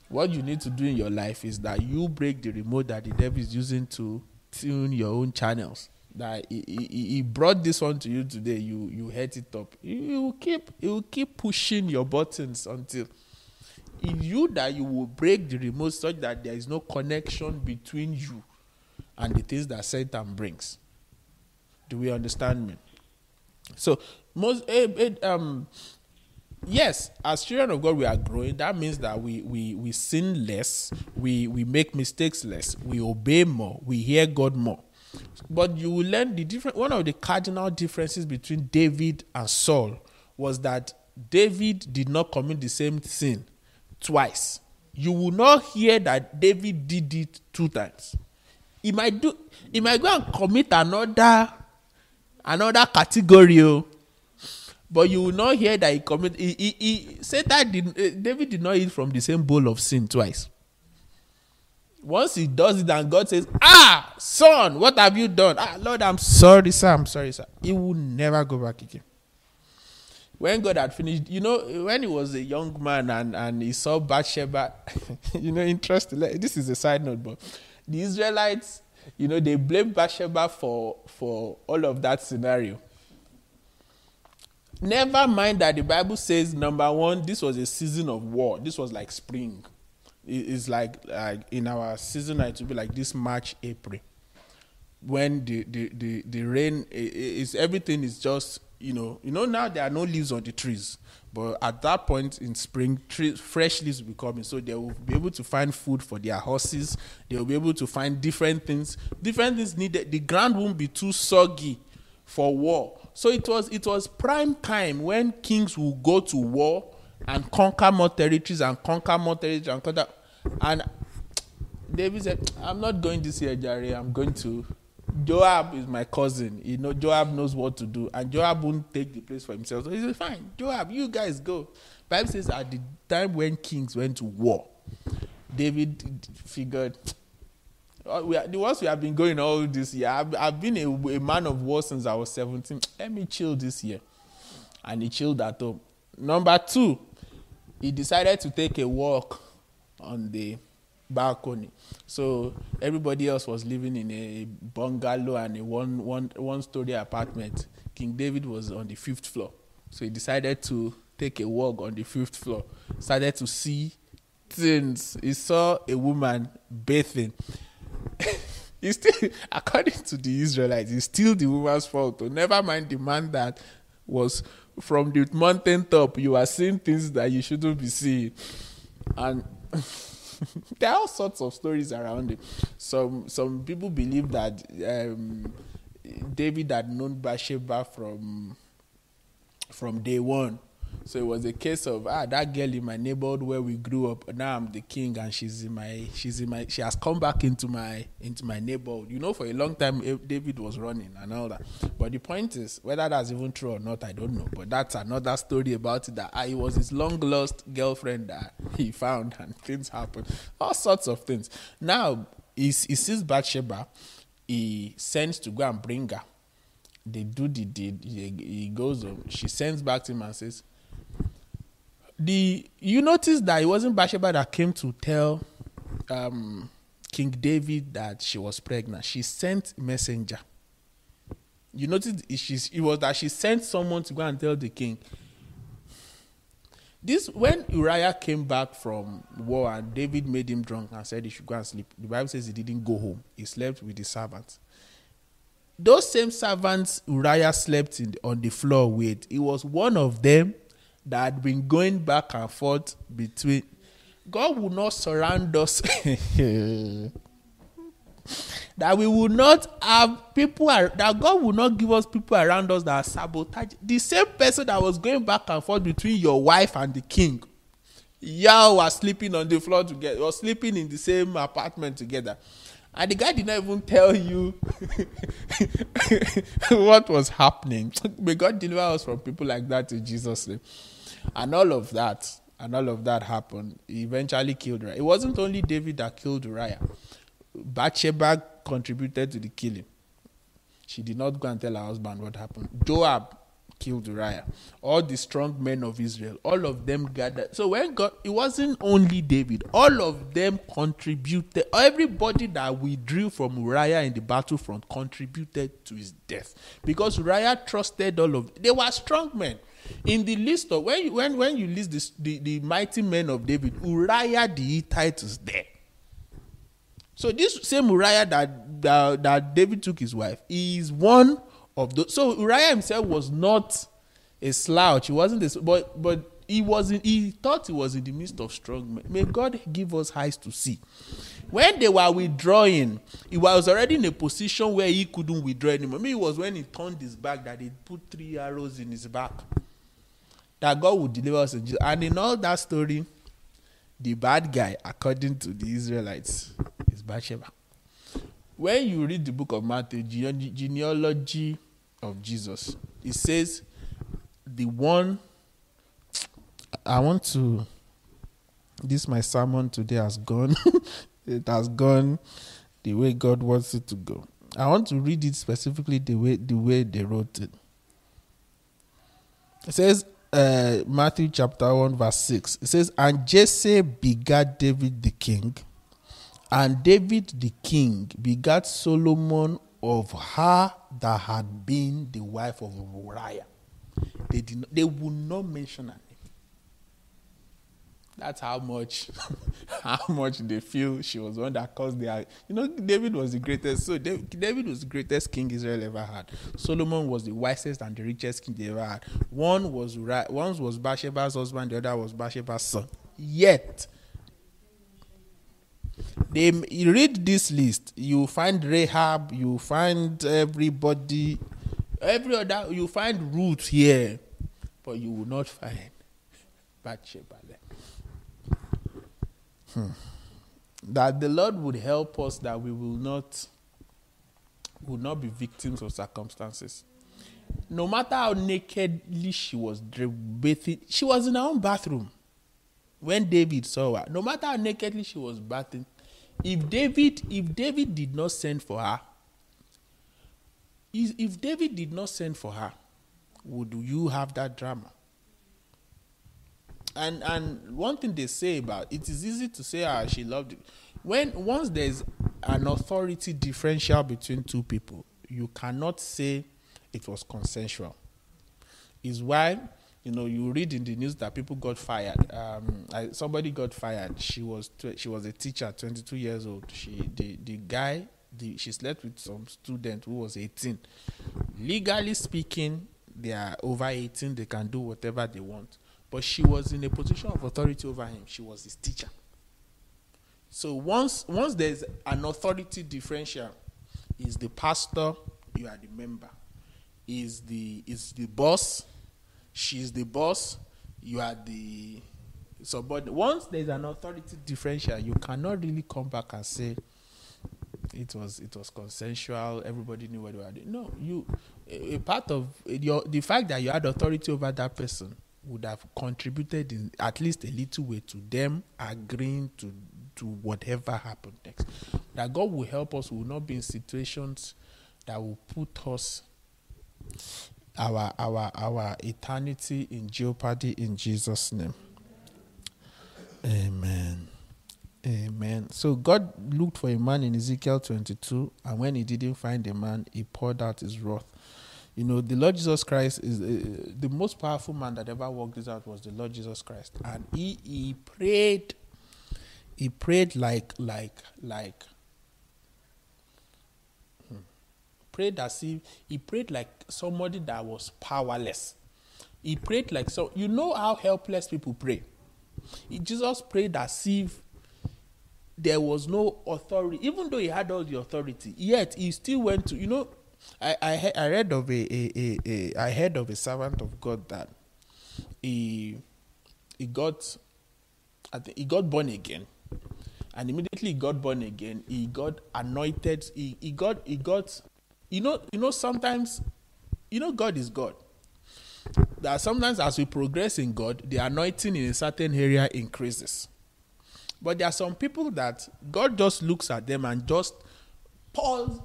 Speaker 1: What you need to do in your life is that you break the remote that the devil is using to tune your own channels. That he, he, he brought this one to you today. You you hit it up. You, keep you will keep pushing your buttons until in you that you will break the remote such that there is no connection between you and the things that satan brings do we understand me? So most eh, eh, um yes as children of god we are growing. That means that we we we sin less. We we make mistakes less. We obey more. We hear god more. But you will learn the different one of the cardinal differences between David and Saul was that David did not commit the same sin twice. You will not hear that David did it two times. He might do he might go and commit another another category. Oh. But you will not hear that he commit he, he, he Satan did eh, David did not eat from the same bowl of sin twice once he does it and God says, Ah, son, what have you done? Ah, Lord, I'm sorry, sir. I'm sorry, sir. He will never go back again. When God had finished, you know, when he was a young man and, and he saw Bathsheba, [LAUGHS] you know, interesting. This is a side note, but the Israelites, you know, they blame Bathsheba for for all of that scenario. Never mind that the Bible says, number one, this was a season of war. This was like spring it's like like in our season it will be like this March April when the the the, the rain is everything is just you know you know now there are no leaves on the trees but at that point in spring fresh leaves will be coming so they will be able to find food for their horses they will be able to find different things different things needed the ground won't be too soggy for war so it was it was prime time when kings will go to war and conquer more territories and conquer more territories and conquer. And David said, I'm not going this year, Jerry. I'm going to. Joab is my cousin. You know, Joab knows what to do. And Joab won't take the place for himself. So he said, Fine, Joab, you guys go. Bible says at the time when kings went to war, David figured, oh, we are, the ones we have been going all this year. I've, I've been a, a, man of war since I was 17. Let me chill this year. And he chilled at home. Number two, he decided to take a walk on the balcony. So everybody else was living in a bungalow and a one, one, one story apartment. King David was on the fifth floor. So he decided to take a walk on the fifth floor. Started to see things. He saw a woman bathing. [LAUGHS] he still, [LAUGHS] according to the Israelites, it's still the woman's fault. Oh, never mind the man that was from the mountain top, you are seeing things that you shouldn't be seeing. And [LAUGHS] [LAUGHS] there are all sorts of stories around it. Some some people believe that um, David had known Bathsheba from from day one. So it was a case of ah that girl in my neighborhood where we grew up. Now I'm the king and she's in my she's in my she has come back into my into my neighborhood. You know, for a long time eh, David was running and all that. But the point is whether that's even true or not, I don't know. But that's another story about it that ah, it was his long lost girlfriend that he found and things happened. All sorts of things. Now he, he sees Bathsheba, he sends to go and bring her. They do the deed. He, he goes. She sends back to him and says, the you notice that it wasn't Bathsheba that came to tell um, King David that she was pregnant. She sent messenger. You notice she's, it was that she sent someone to go and tell the king. This when Uriah came back from war and David made him drunk and said he should go and sleep. The Bible says he didn't go home. He slept with the servants. Those same servants Uriah slept in, on the floor with, it was one of them that had been going back and forth between God will not surround us [LAUGHS] that we will not have people that God will not give us people around us that are sabotage the same person that was going back and forth between your wife and the king y'all were sleeping on the floor together or sleeping in the same apartment together. And the guy did not even tell you [LAUGHS] what was happening. May God deliver us from people like that in Jesus name and all of that and all of that happened, he eventually killed Uriah. It wasn't only David that killed Uriah. Bathsheba contributed to the killing. She did not go and tell her husband what happened. Joab killed Uriah. All the strong men of Israel, all of them gathered. So when God, it wasn't only David, all of them contributed. Everybody that withdrew from Uriah in the battlefront contributed to his death because Uriah trusted all of. They were strong men. In the list of when when when you list this, the the mighty men of David, Uriah the Hittite is there. So this same Uriah that, that that David took his wife is one of those. So Uriah himself was not a slouch. He wasn't this, but but he was in, he thought he was in the midst of strong men. May God give us eyes to see. When they were withdrawing, he was already in a position where he couldn't withdraw anymore. Maybe it was when he turned his back that he put three arrows in his back. That God would deliver us in Jesus. And in all that story, the bad guy, according to the Israelites, is Bathsheba. When you read the book of Matthew, genealogy of Jesus. It says, the one I want to this my sermon today has gone. [LAUGHS] it has gone the way God wants it to go. I want to read it specifically the way the way they wrote it. It says uh, Matthew chapter 1 verse 6. It says, And Jesse begat David the king, and David the king begat Solomon of her that had been the wife of Uriah. They did not, they would not mention her. That's how much [LAUGHS] how much they feel she was one that caused their you know David was the greatest so David was the greatest king Israel ever had. Solomon was the wisest and the richest king they ever had. One was right. one was Bathsheba's husband, the other was Bathsheba's son. Yet they you read this list you find rahab you find everybody every other you find Ruth here but you will not find [LAUGHS] bathsheba hmm. that the lord would help us that we will not will not be victims of circumstances no matter how nakedly she was bathing she was in her own bathroom when david saw her no matter how nakedly she was bathing if David, if David did not send for her, if David did not send for her, would you have that drama? And and one thing they say about it is easy to say ah she loved it. When once there's an authority differential between two people, you cannot say it was consensual. Is why you know, you read in the news that people got fired. Um, I, somebody got fired. She was tw- she was a teacher, 22 years old. She the the guy the, she slept with some student who was 18. Legally speaking, they are over 18. They can do whatever they want. But she was in a position of authority over him. She was his teacher. So once once there's an authority differential, is the pastor, you are the member. Is the is the boss, she's the boss, you are the subordinate. Once there's an authority differential, you cannot really come back and say it was it was consensual. Everybody knew what they were doing. No, you a part of your the fact that you had authority over that person would have contributed in at least a little way to them agreeing to to whatever happened next. That God will help us. Will not be in situations that will put us our our our eternity in jeopardy in Jesus' name. Amen. Amen. So God looked for a man in Ezekiel 22, and when he didn't find a man, he poured out his wrath. You know, the Lord Jesus Christ is uh, the most powerful man that ever walked this out was the Lord Jesus Christ, and he he prayed, he prayed like like like prayed as if he prayed like somebody that was powerless. He prayed like so. You know how helpless people pray. He, Jesus prayed as if there was no authority, even though he had all the authority. Yet he still went to. You know, I I, I read of a, a, a, a I heard of a servant of God that he he got I think he got born again and immediately he got born again he got anointed he, he got he got you know, you know, sometimes, you know, God is God. that sometimes as we progress in God, the anointing in a certain area increases. But there are some people that God just looks at them and just pours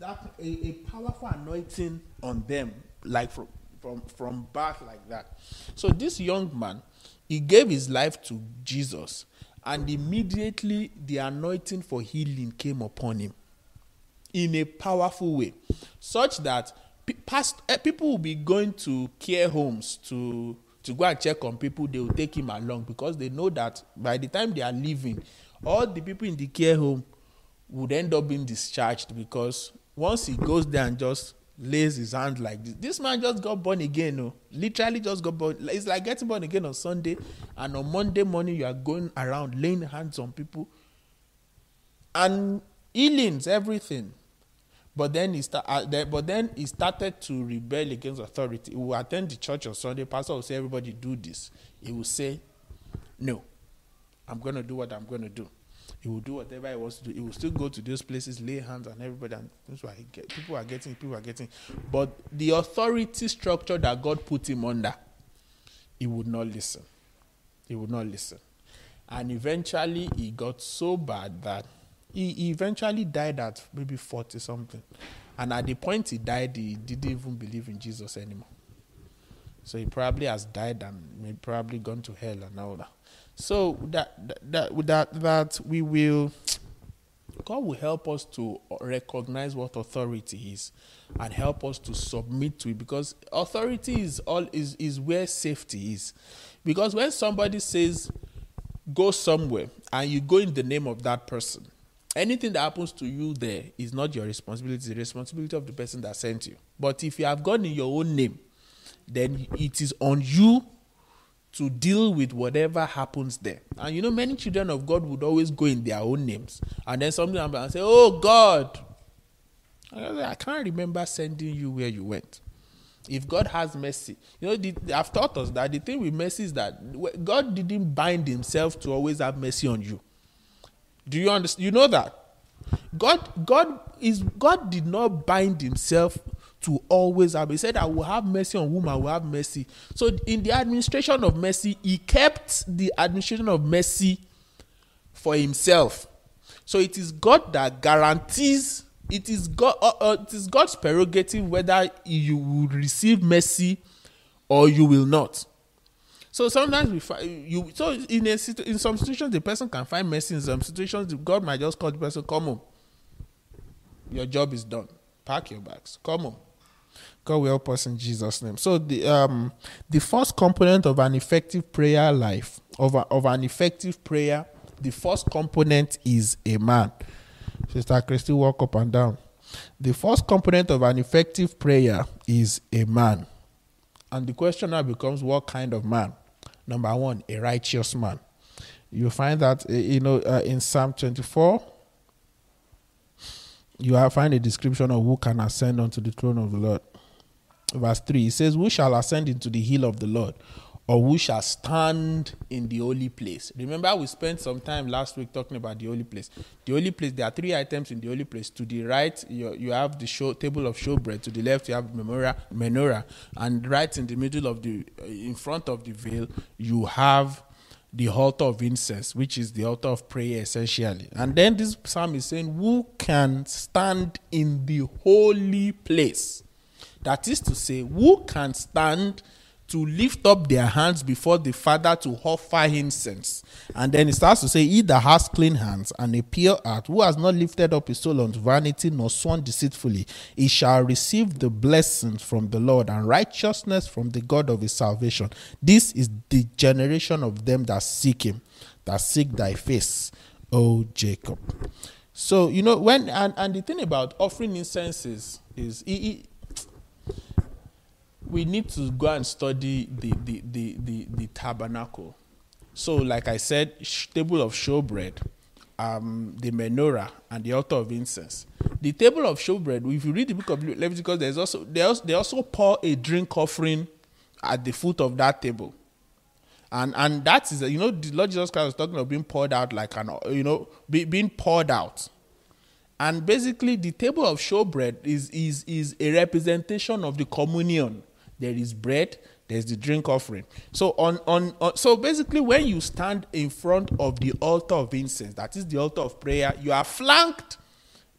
Speaker 1: that a, a powerful anointing on them, like from from from birth, like that. So this young man, he gave his life to Jesus, and immediately the anointing for healing came upon him in a powerful way, such that past, eh, people will be going to care homes to to go and check on people they will take him along because they know that by the time they are leaving all the people in the care home would end up being discharged because once he goes there and just lays his hand like this this man just got born again no literally just got born it's like getting born again on sunday and on monday morning you are going around laying hands on people and healings everything but then he start, uh, then, but then he started to rebel against authority. He will attend the church on Sunday. Pastor will say, "Everybody do this." He will say, "No, I'm going to do what I'm going to do." He will do whatever he wants to do. He will still go to those places, lay hands on everybody, and that's why get, people are getting. People are getting. But the authority structure that God put him under, he would not listen. He would not listen, and eventually he got so bad that he, he eventually died at maybe 40 something. And at the point he died, he didn't even believe in Jesus anymore. So he probably has died and probably gone to hell and all that. So that that that that we will God will help us to recognize what authority is and help us to submit to it because authority is all is, is where safety is. Because when somebody says go somewhere and you go in the name of that person, anything that happens to you there is not your responsibility, it's the responsibility of the person that sent you. But if you have gone in your own name, then it is on you to deal with whatever happens there. And you know, many children of God would always go in their own names. And then something happens and say, Oh God, I can't remember sending you where you went. If God has mercy, you know, the, I've taught us that the thing with mercy is that God didn't bind himself to always have mercy on you. Do you understand? You know that God, God is God did not bind Himself to always have. He said, "I will have mercy on whom I will have mercy." So, in the administration of mercy, He kept the administration of mercy for Himself. So it is God that guarantees. It is God. Uh, uh, it is God's prerogative whether you will receive mercy or you will not. So sometimes we find you. So in a in some situations, the person can find mercy. In some situations, God might just call the person, "Come home. Your job is done. Pack your bags. Come home." God will help us in Jesus' name. So the um the first component of an effective prayer life of a, of an effective prayer, the first component is a man. Sister Christy, walk up and down. The first component of an effective prayer is a man. And the question now becomes what kind of man? Number one, a righteous man. You find that, eh, you know, uh, in Psalm 24, you have find a description of who can ascend unto the throne of the Lord. Verse 3, it says, Who shall ascend into the hill of the Lord? or who shall stand in the holy place. Remember, we spent some time last week talking about the holy place. The holy place, there are three items in the holy place. To the right, you, you have the show, table of showbread. To the left, you have menorah, menorah. And right in the middle of the, in front of the veil, you have the altar of incense, which is the altar of prayer essentially. And then this psalm is saying, Who can stand in the holy place? That is to say, who can stand to lift up their hands before the Father to offer incense. And then it starts to say, He that has clean hands and a pure heart, who has not lifted up his soul unto vanity nor sworn deceitfully, he shall receive the blessings from the Lord and righteousness from the God of his salvation. This is the generation of them that seek him, that seek thy face, O Jacob. So, you know, when, and, and the thing about offering incenses is, is we need to go and study the the the the, the tabernacle. So, like I said, table of showbread, um, the menorah, and the altar of incense. The table of showbread. If you read the book of Leviticus, there's also they also, they also pour a drink offering at the foot of that table. And and that is you know the Lord Jesus Christ was talking about being poured out like an you know be, being poured out. And basically, the table of showbread is is is a representation of the communion there is bread, there's the drink offering. So on, on, on so basically when you stand in front of the altar of incense, that is the altar of prayer, you are flanked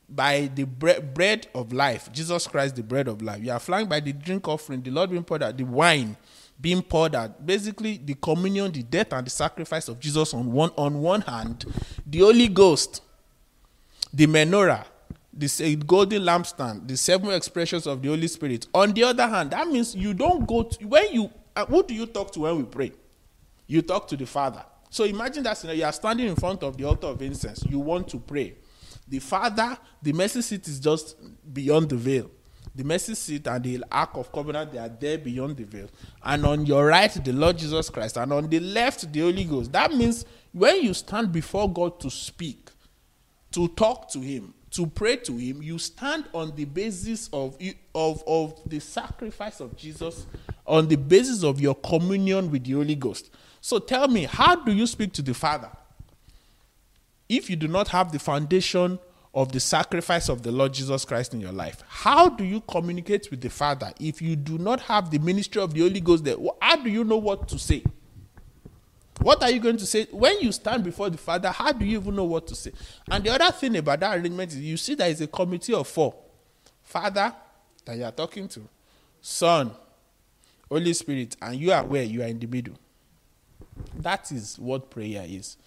Speaker 1: by the bre- bread of life, Jesus Christ, the bread of life. You are flanked by the drink offering, the Lord being poured out, the wine being poured out. Basically, the communion, the death, and the sacrifice of Jesus on one on one hand, the Holy Ghost, the menorah, the golden lampstand, the seven expressions of the Holy Spirit. On the other hand, that means you don't go to when you. Uh, who do you talk to when we pray? You talk to the Father. So imagine that you are standing in front of the altar of incense. You want to pray the Father, the mercy seat is just beyond the veil. The mercy seat and the Ark of Covenant, they are there beyond the veil. And on your right, the Lord Jesus Christ. And on the left, the Holy Ghost. That means when you stand before God to speak, to talk to Him, to pray to Him, you stand on the basis of, of, of the sacrifice of Jesus, on the basis of your communion with the Holy Ghost. So tell me, how do you speak to the Father? if you do not have the foundation of the sacrifice of the Lord Jesus Christ in your life, how do you communicate with the Father if you do not have the ministry of the Holy Ghost there? How do you know what to say? What are you going to say? When you stand before the Father, how do you even know what to say? And the other thing about that arrangement is you see there is a committee of four Father that you are talking to, Son, Holy Spirit, and you are where you are in the middle. That is what prayer is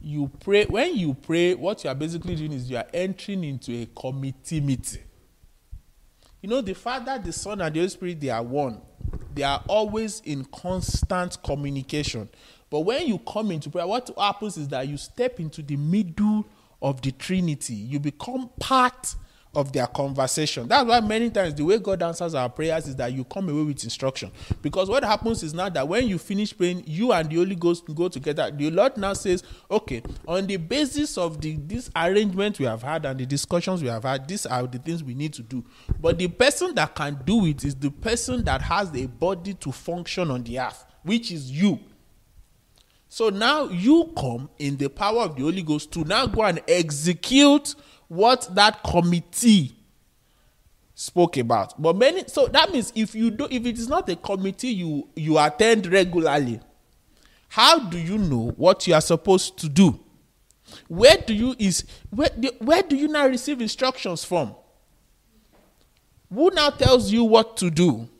Speaker 1: you pray when you pray what you are basically doing is you are entering into a committee meeting you know the father the son and the holy spirit they are one they are always in constant communication but when you come into prayer what happens is that you step into the middle of the trinity you become part of their conversation. That's why many times the way God answers our prayers is that you come away with instruction. Because what happens is now that when you finish praying, you and the Holy Ghost go together. The Lord now says, okay, on the basis of the this arrangement we have had and the discussions we have had, these are the things we need to do. But the person that can do it is the person that has a body to function on the earth, which is you. So now you come in the power of the Holy Ghost to now go and execute what that committee spoke about. But many so that means if you do if it is not a committee you you attend regularly, how do you know what you are supposed to do? Where do you is where where do you now receive instructions from? Who now tells you what to do?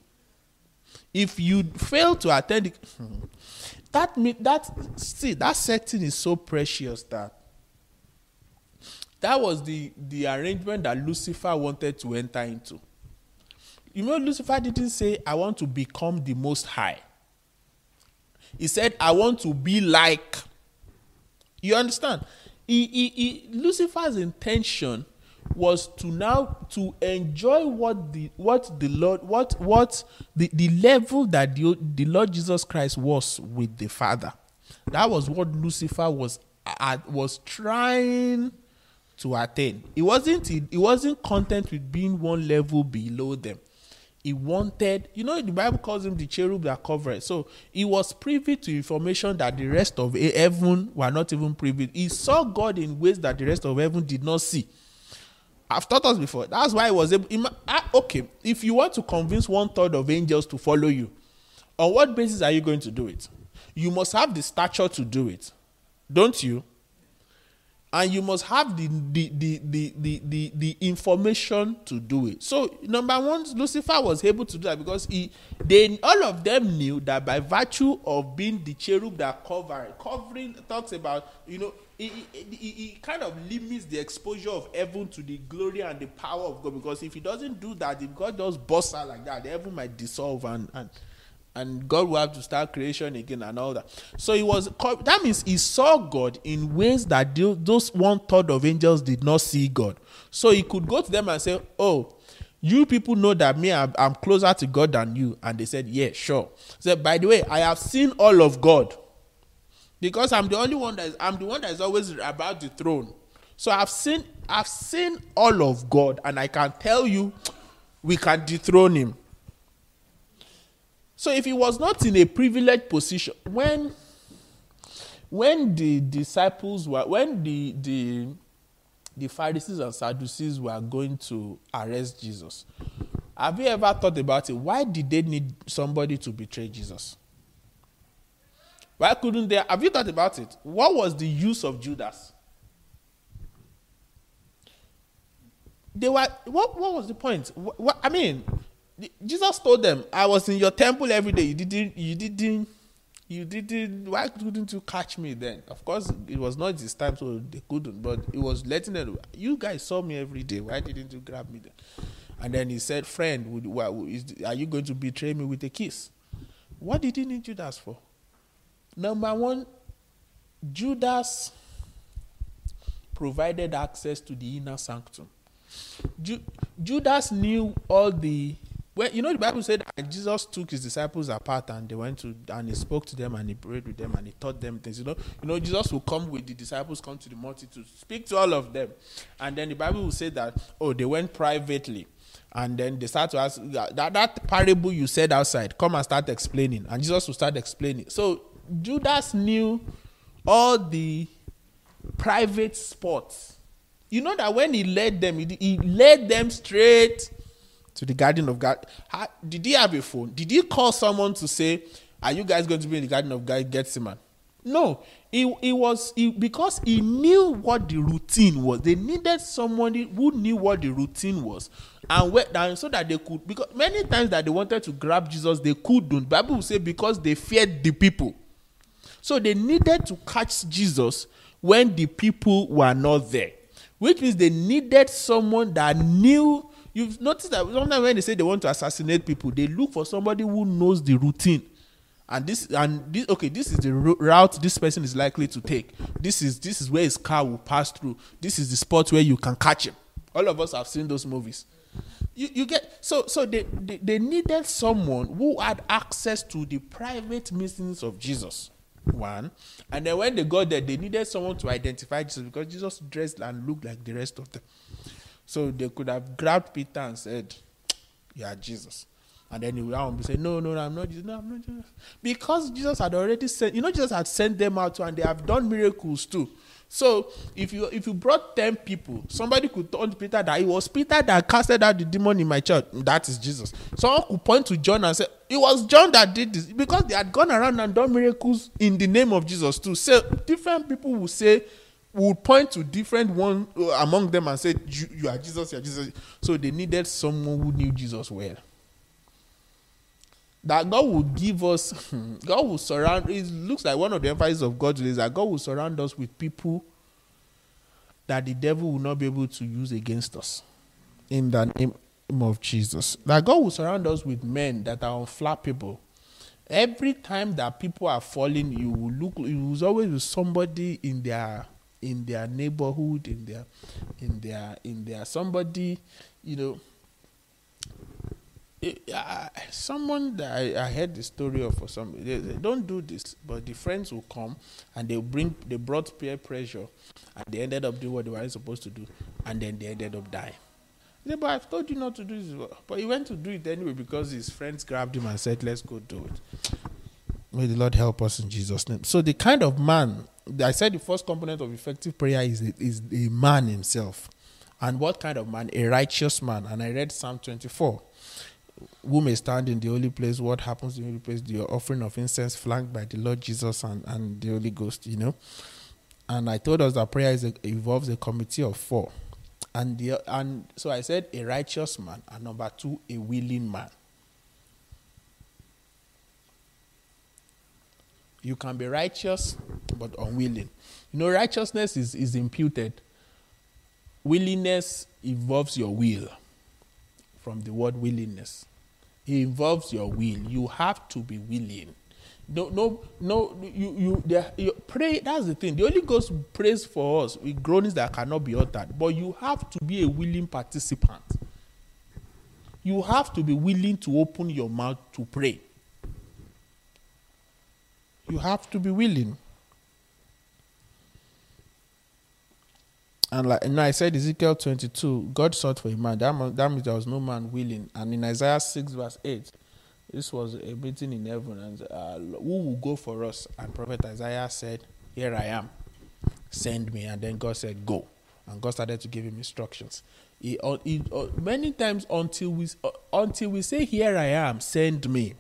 Speaker 1: If you fail to attend, hmm, that that see that setting is so precious that that was the the arrangement that lucifer wanted to enter into. You know lucifer didn't say i want to become the most high. He said i want to be like you understand? He, he, he, lucifer's intention was to now to enjoy what the what the lord what what the, the level that the, the lord jesus christ was with the father that was what lucifer was uh, was trying to attain. He wasn't he wasn't content with being one level below them. He wanted, you know, the Bible calls him the cherub that covered. So he was privy to information that the rest of heaven were not even privy. He saw God in ways that the rest of heaven did not see. I've taught us before. That's why I was able. Ah, okay, if you want to convince one third of angels to follow you, on what basis are you going to do it? You must have the stature to do it, don't you? And you must have the the, the the the the information to do it. So number one lucifer was able to do that because he they all of them knew that by virtue of being the cherub that cover covering talks about you know he, he, he, kind of limits the exposure of heaven to the glory and the power of god. Because if he doesn't do that if god does bust out like that heaven might dissolve and and and God will have to start creation again and all that. So he was that means he saw God in ways that those one third of angels did not see God. So he could go to them and say, "Oh, you people know that me I'm, I'm closer to God than you," and they said, "Yeah, sure." So by the way, I have seen all of God because I'm the only one that is, I'm the one that is always about the throne. So I've seen I've seen all of God, and I can tell you, we can dethrone him. So if he was not in a privileged position, when when the disciples were when the the the Pharisees and Sadducees were going to arrest Jesus, Have you ever thought about it? Why did they need somebody to betray Jesus? Why couldn't they? Have you thought about it? What was the use of Judas? They were. What? What was the point? What, what, I mean, Jesus told them, "I was in your temple every day. You didn't. You didn't. You didn't. Why couldn't you catch me then? Of course, it was not this time, so they couldn't. But it was letting them. You guys saw me every day. Why didn't you grab me then? And then he said, "Friend, are you going to betray me with a kiss?" What did he need Judas for? Number one, Judas provided access to the inner sanctum. Ju- Judas knew all the well, you know the Bible said that Jesus took his disciples apart and they went to and he spoke to them and he prayed with them and he taught them things. You know, you know, Jesus will come with the disciples, come to the multitude, speak to all of them. And then the Bible will say that, oh, they went privately. And then they start to ask that, that parable you said outside, come and start explaining. And Jesus will start explaining. So Judas knew all the private spots. You know that when he led them, he, he led them straight to the garden of God. How, did he have a phone? Did he call someone to say, "Are you guys going to be in the garden of God, Gethsemane"? No, he, he was he, because he knew what the routine was. They needed somebody who knew what the routine was, and, where, and so that they could. Because many times that they wanted to grab Jesus, they couldn't. Bible will say because they feared the people. So they needed to catch Jesus when the people were not there, which means they needed someone that knew. You've noticed that sometimes when they say they want to assassinate people, they look for somebody who knows the routine. And this and this okay, this is the route this person is likely to take. This is this is where his car will pass through. This is the spot where you can catch him. All of us have seen those movies. You, you get so so they, they, they needed someone who had access to the private meetings of Jesus one. And then when they got there, they needed someone to identify Jesus because Jesus dressed and looked like the rest of them. So they could have grabbed Peter and said, You are Jesus. And then he would have say, No, no, no, I'm not Jesus. No, I'm not Jesus. Because Jesus had already sent, you know, Jesus had sent them out and they have done miracles too. So if you if you brought ten people, somebody could to Peter that it was Peter that casted out the demon in my church. That is Jesus. Someone could point to John and say it was John that did this because they had gone around and done miracles in the name of Jesus too. So different people will say would point to different one uh, among them and say you, you are Jesus, you are Jesus. So they needed someone who knew Jesus well that God will give us, [LAUGHS] God will surround. It looks like one of the emphasis of God is that God will surround us with people that the devil will not be able to use against us. In the name of Jesus, that God will surround us with men that are unflappable. Every time that people are falling, you will look. You will always be somebody in their in their neighborhood, in their in their in their somebody, you know uh, someone that I, I, heard the story of for some they, they, don't do this but the friends will come and they bring they brought peer pressure and they ended up doing what they were supposed to do and then they ended up dying. Said, but I've told you not to do this but he went to do it anyway because his friends grabbed him and said let's go do it may the Lord help us in Jesus name. So the kind of man I said the first component of effective prayer is a, is a man himself. And what kind of man? A righteous man. And I read Psalm 24 who may stand in the holy place, what happens in the holy place, the offering of incense flanked by the Lord Jesus and, and the Holy Ghost, you know. And I told us that prayer is a, involves a committee of four. And the, and so I said a righteous man, and number two, a willing man. You can be righteous but unwilling. You know, righteousness is, is imputed. Willingness involves your will from the word willingness. It involves your will. You have to be willing. No, no, no. You, you, you pray. That's the thing. The Holy Ghost prays for us with groanings that cannot be uttered. But you have to be a willing participant. You have to be willing to open your mouth to pray. You have to be willing. And like and I said Ezekiel 22, God sought for a man. That, that means there was no man willing. And in Isaiah 6, verse 8, this was a meeting in heaven. And uh, who will go for us? And Prophet Isaiah said, Here I am. Send me. And then God said, Go. And God started to give him instructions. He, uh, he, uh, many times until we uh, until we say, "Here I am, send me,"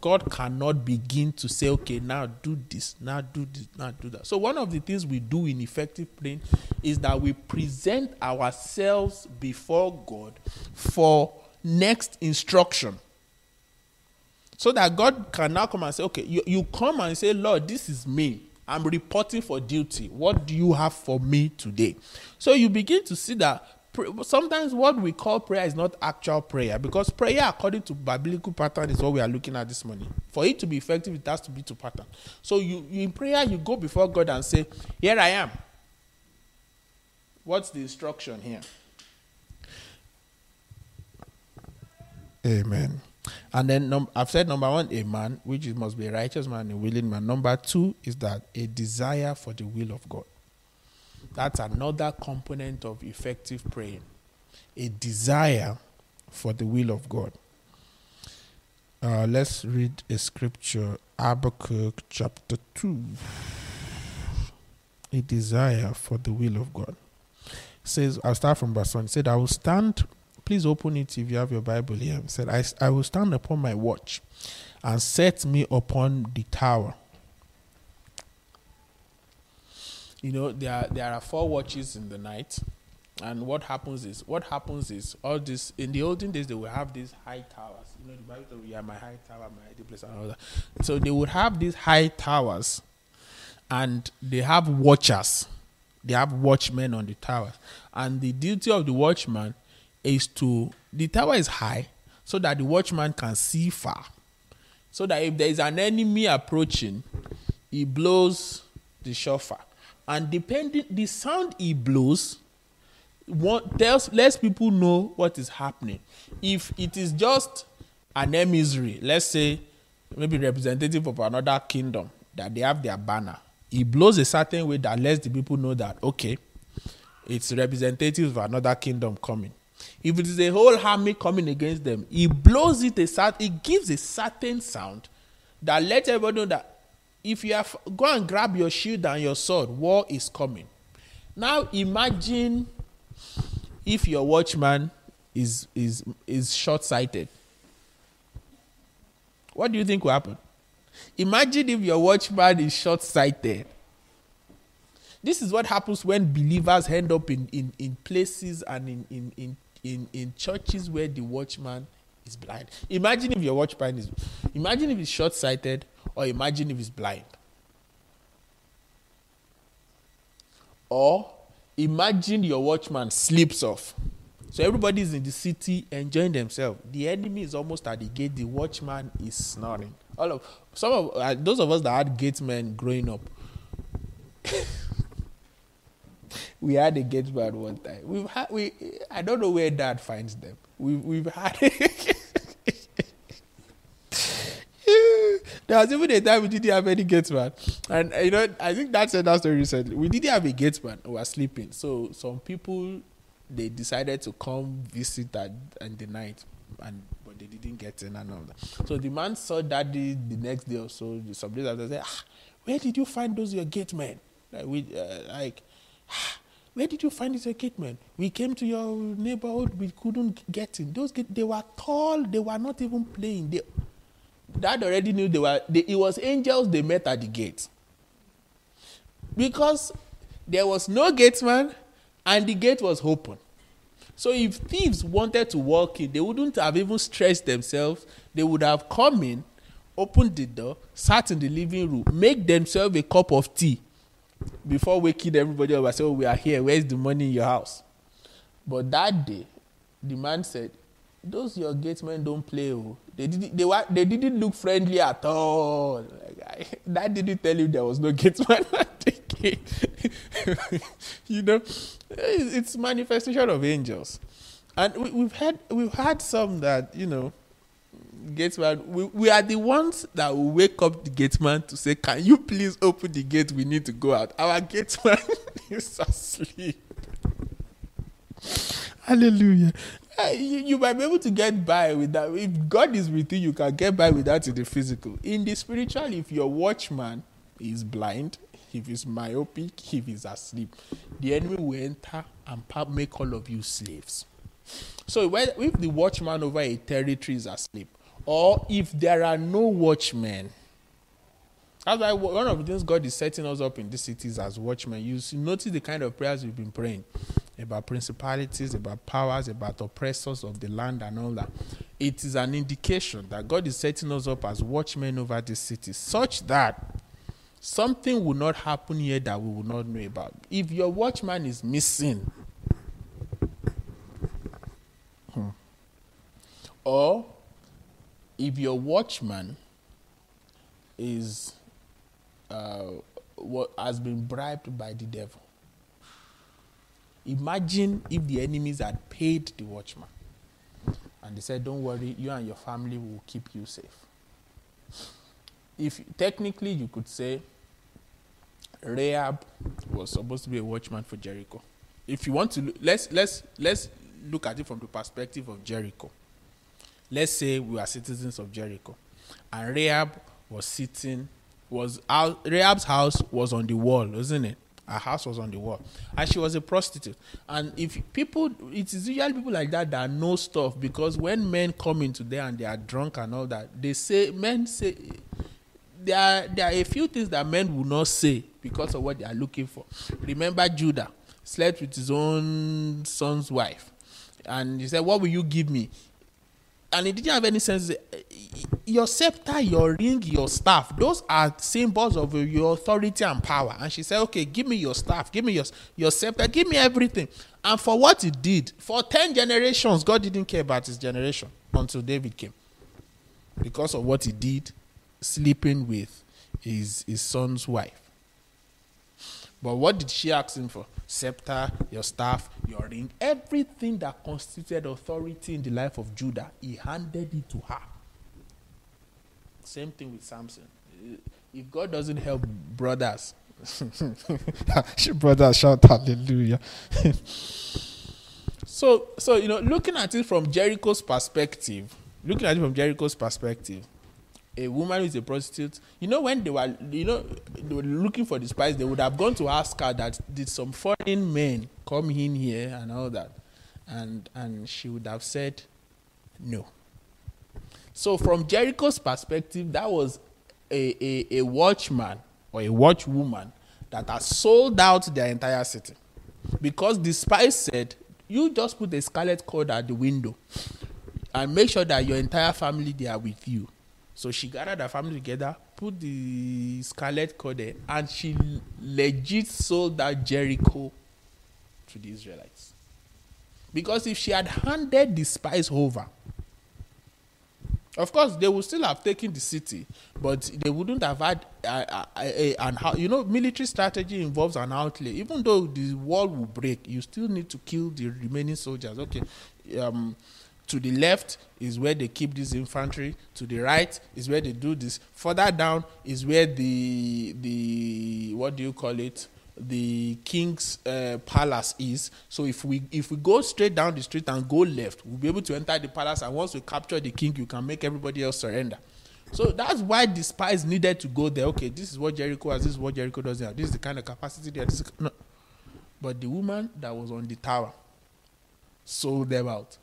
Speaker 1: God cannot begin to say, "Okay, now do this, now do this, now do that." So one of the things we do in effective praying is that we present ourselves before God for next instruction. So that God can now come and say, okay, you, you come and say, Lord, this is me. I'm reporting for duty. What do you have for me today? So you begin to see that sometimes what we call prayer is not actual prayer because prayer according to biblical pattern is what we are looking at this morning. For it to be effective it has to be to pattern. So you, you in prayer you go before god and say here i am. What's the instruction here? Amen. And then num- I've said number one, a man, which is, must be a righteous man, a willing man. Number two is that a desire for the will of God. That's another component of effective praying. A desire for the will of God. Uh, let's read a scripture, Habakkuk chapter 2. A desire for the will of God. It says, I'll start from verse 1. It said, I will stand Please open it if you have your Bible here. He said, I, I will stand upon my watch and set me upon the tower. You know, there there are four watches in the night. And what happens is, what happens is, all this, in the olden days, they will have these high towers. You know, the Bible says, yeah, my high tower, my high place, and all that. So they would have these high towers, and they have watchers. They have watchmen on the towers. And the duty of the watchman is to the tower is high so that the watchman can see far. So that if there is an enemy approaching, he blows the shofar. And depending the sound he blows, what tells lets people know what is happening. If it is just an emissary, let's say maybe representative of another kingdom that they have their banner, he blows a certain way that lets the people know that okay, it's representative of another kingdom coming. If it is a whole army coming against them, he blows it a certain, it gives a certain sound that lets everybody know that if you have go and grab your shield and your sword, war is coming. Now imagine if your watchman is is is short-sighted. What do you think will happen? Imagine if your watchman is short-sighted. This is what happens when believers end up in, in, in places and in, in, in in in churches where the watchman is blind. Imagine if your watchman is imagine if he's short sighted or imagine if he's blind. Or imagine your watchman sleeps off. So everybody is in the city enjoying themselves. The enemy is almost at the gate. The watchman is snoring. All of some of uh, those of us that had gatemen growing up. [LAUGHS] we had a gate man one time. We've had we I don't know where dad finds them. We've we've had [LAUGHS] there was even a time we didn't have any gate man. And you know, I think that's another story recently. We didn't have a gate man, we were sleeping. So some people they decided to come visit at in the night and but they didn't get in and all that. So the man saw daddy the next day or so, some days after said, ah, where did you find those your gate men? Like we uh, like ah, where did you find this equipment? We came to your neighborhood, we couldn't get in. Those they were tall, they were not even playing. They, Dad already knew they were, they, it was angels they met at the gate. Because there was no gatesman and the gate was open. So if thieves wanted to walk in, they wouldn't have even stretched themselves. They would have come in, opened the door, sat in the living room, make themselves a cup of tea, before waking everybody up, I said, Oh, we are here. Where's the money in your house? But that day, the man said, Those your gatesmen don't play. Oh. They, didn't, they, were, they didn't look friendly at all. [LAUGHS] That didn't tell you there was no gate. [LAUGHS] [LAUGHS] you know, it's manifestation of angels. And we, we've had we've had some that, you know, gate gateman, we, we are the ones that will wake up the gateman to say, Can you please open the gate? We need to go out. Our gateman is asleep. Hallelujah. Uh, you, you, might be able to get by with that. If God is with you, you can get by with that in the physical. In the spiritual, if your watchman is blind, if he's myopic, if he's asleep, the enemy will enter and make all of you slaves. So if the watchman over a territory is asleep, or if there are no watchmen, that's why one of the things God is setting us up in these cities as watchmen. You see, notice the kind of prayers we've been praying about principalities, about powers, about oppressors of the land, and all that. It is an indication that God is setting us up as watchmen over this city, such that something will not happen here that we will not know about. If your watchman is missing, hmm, or if your watchman is uh, what has been bribed by the devil. Imagine if the enemies had paid the watchman and they said, Don't worry, you and your family will keep you safe. If technically you could say Rahab was supposed to be a watchman for Jericho. If you want to let's let's let's look at it from the perspective of Jericho. Let's say we are citizens of Jericho, and Rahab was sitting was out, Rahab's house was on the wall, wasn't it? Her house was on the wall, and she was a prostitute. And if people, it is usually people like that that know stuff because when men come into there and they are drunk and all that, they say men say there are there are a few things that men will not say because of what they are looking for. Remember Judah slept with his own son's wife, and he said, "What will you give me?" and it didn't have any sense. Your scepter, your ring, your staff, those are symbols of your authority and power. And she said, Okay, give me your staff, give me your, your scepter, give me everything. And for what he did, for 10 generations, God didn't care about his generation until David came. Because of what he did, sleeping with his, his son's wife. But what did she ask him for? Scepter, your staff, your ring, everything that constituted authority in the life of Judah, he handed it to her. Same thing with Samson. If God doesn't help brothers, [LAUGHS]
Speaker 2: brothers shout hallelujah. [LAUGHS]
Speaker 1: so, so you know, looking at it from Jericho's perspective, looking at it from Jericho's perspective, a woman who is a prostitute, you know, when they were, you know, they were looking for the spice, they would have gone to ask her that did some foreign men come in here and all that, and and she would have said, no. So from Jericho's perspective, that was a, a, a watchman or a watchwoman that has sold out their entire city, because the spies said, you just put a scarlet cord at the window, and make sure that your entire family they are with you so she gathered her family together, put the scarlet cord there, and she legit sold that Jericho to the Israelites. Because if she had handed the spies over, of course, they would still have taken the city, but they wouldn't have had uh, uh, an you know military strategy involves an outlay. Even though the wall will break, you still need to kill the remaining soldiers. Okay, um, to the left is where they keep this infantry. To the right is where they do this. Further down is where the the what do you call it? The king's uh, palace is. So if we if we go straight down the street and go left, we'll be able to enter the palace. And once we capture the king, you can make everybody else surrender. So that's why the spies needed to go there. Okay, this is what Jericho has. This is what Jericho doesn't have. This is the kind of capacity there. This is, no. But the woman that was on the tower sold them out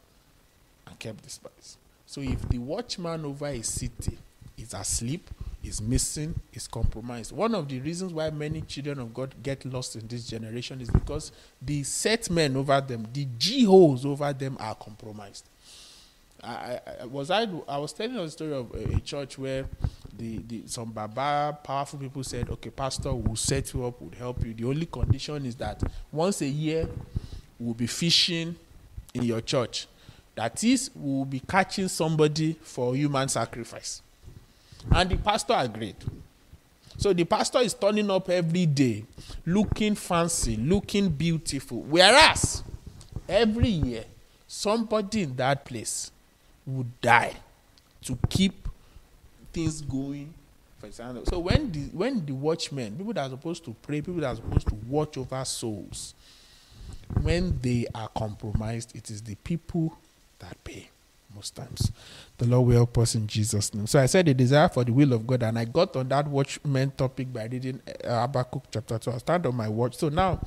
Speaker 1: and kept the spies. So if the watchman over a city is asleep, is missing, is compromised, one of the reasons why many children of God get lost in this generation is because the set men over them, the G holes over them are compromised. I, I, was I, I was telling a story of a, a church where the, the some baba powerful people said, okay, pastor, we'll set you up, we'll help you. The only condition is that once a year we'll be fishing in your church that is, we will be catching somebody for human sacrifice. And the pastor agreed. So the pastor is turning up every day, looking fancy, looking beautiful. Whereas every year, somebody in that place would die to keep things going. For example, so when the when the watchmen, people that are supposed to pray, people that are supposed to watch over souls, when they are compromised, it is the people that pay most times. The Lord will help us in Jesus' name. So I said a desire for the will of God, and I got on that watchman topic by reading uh, Habakkuk chapter 2. I stand on my watch. So now,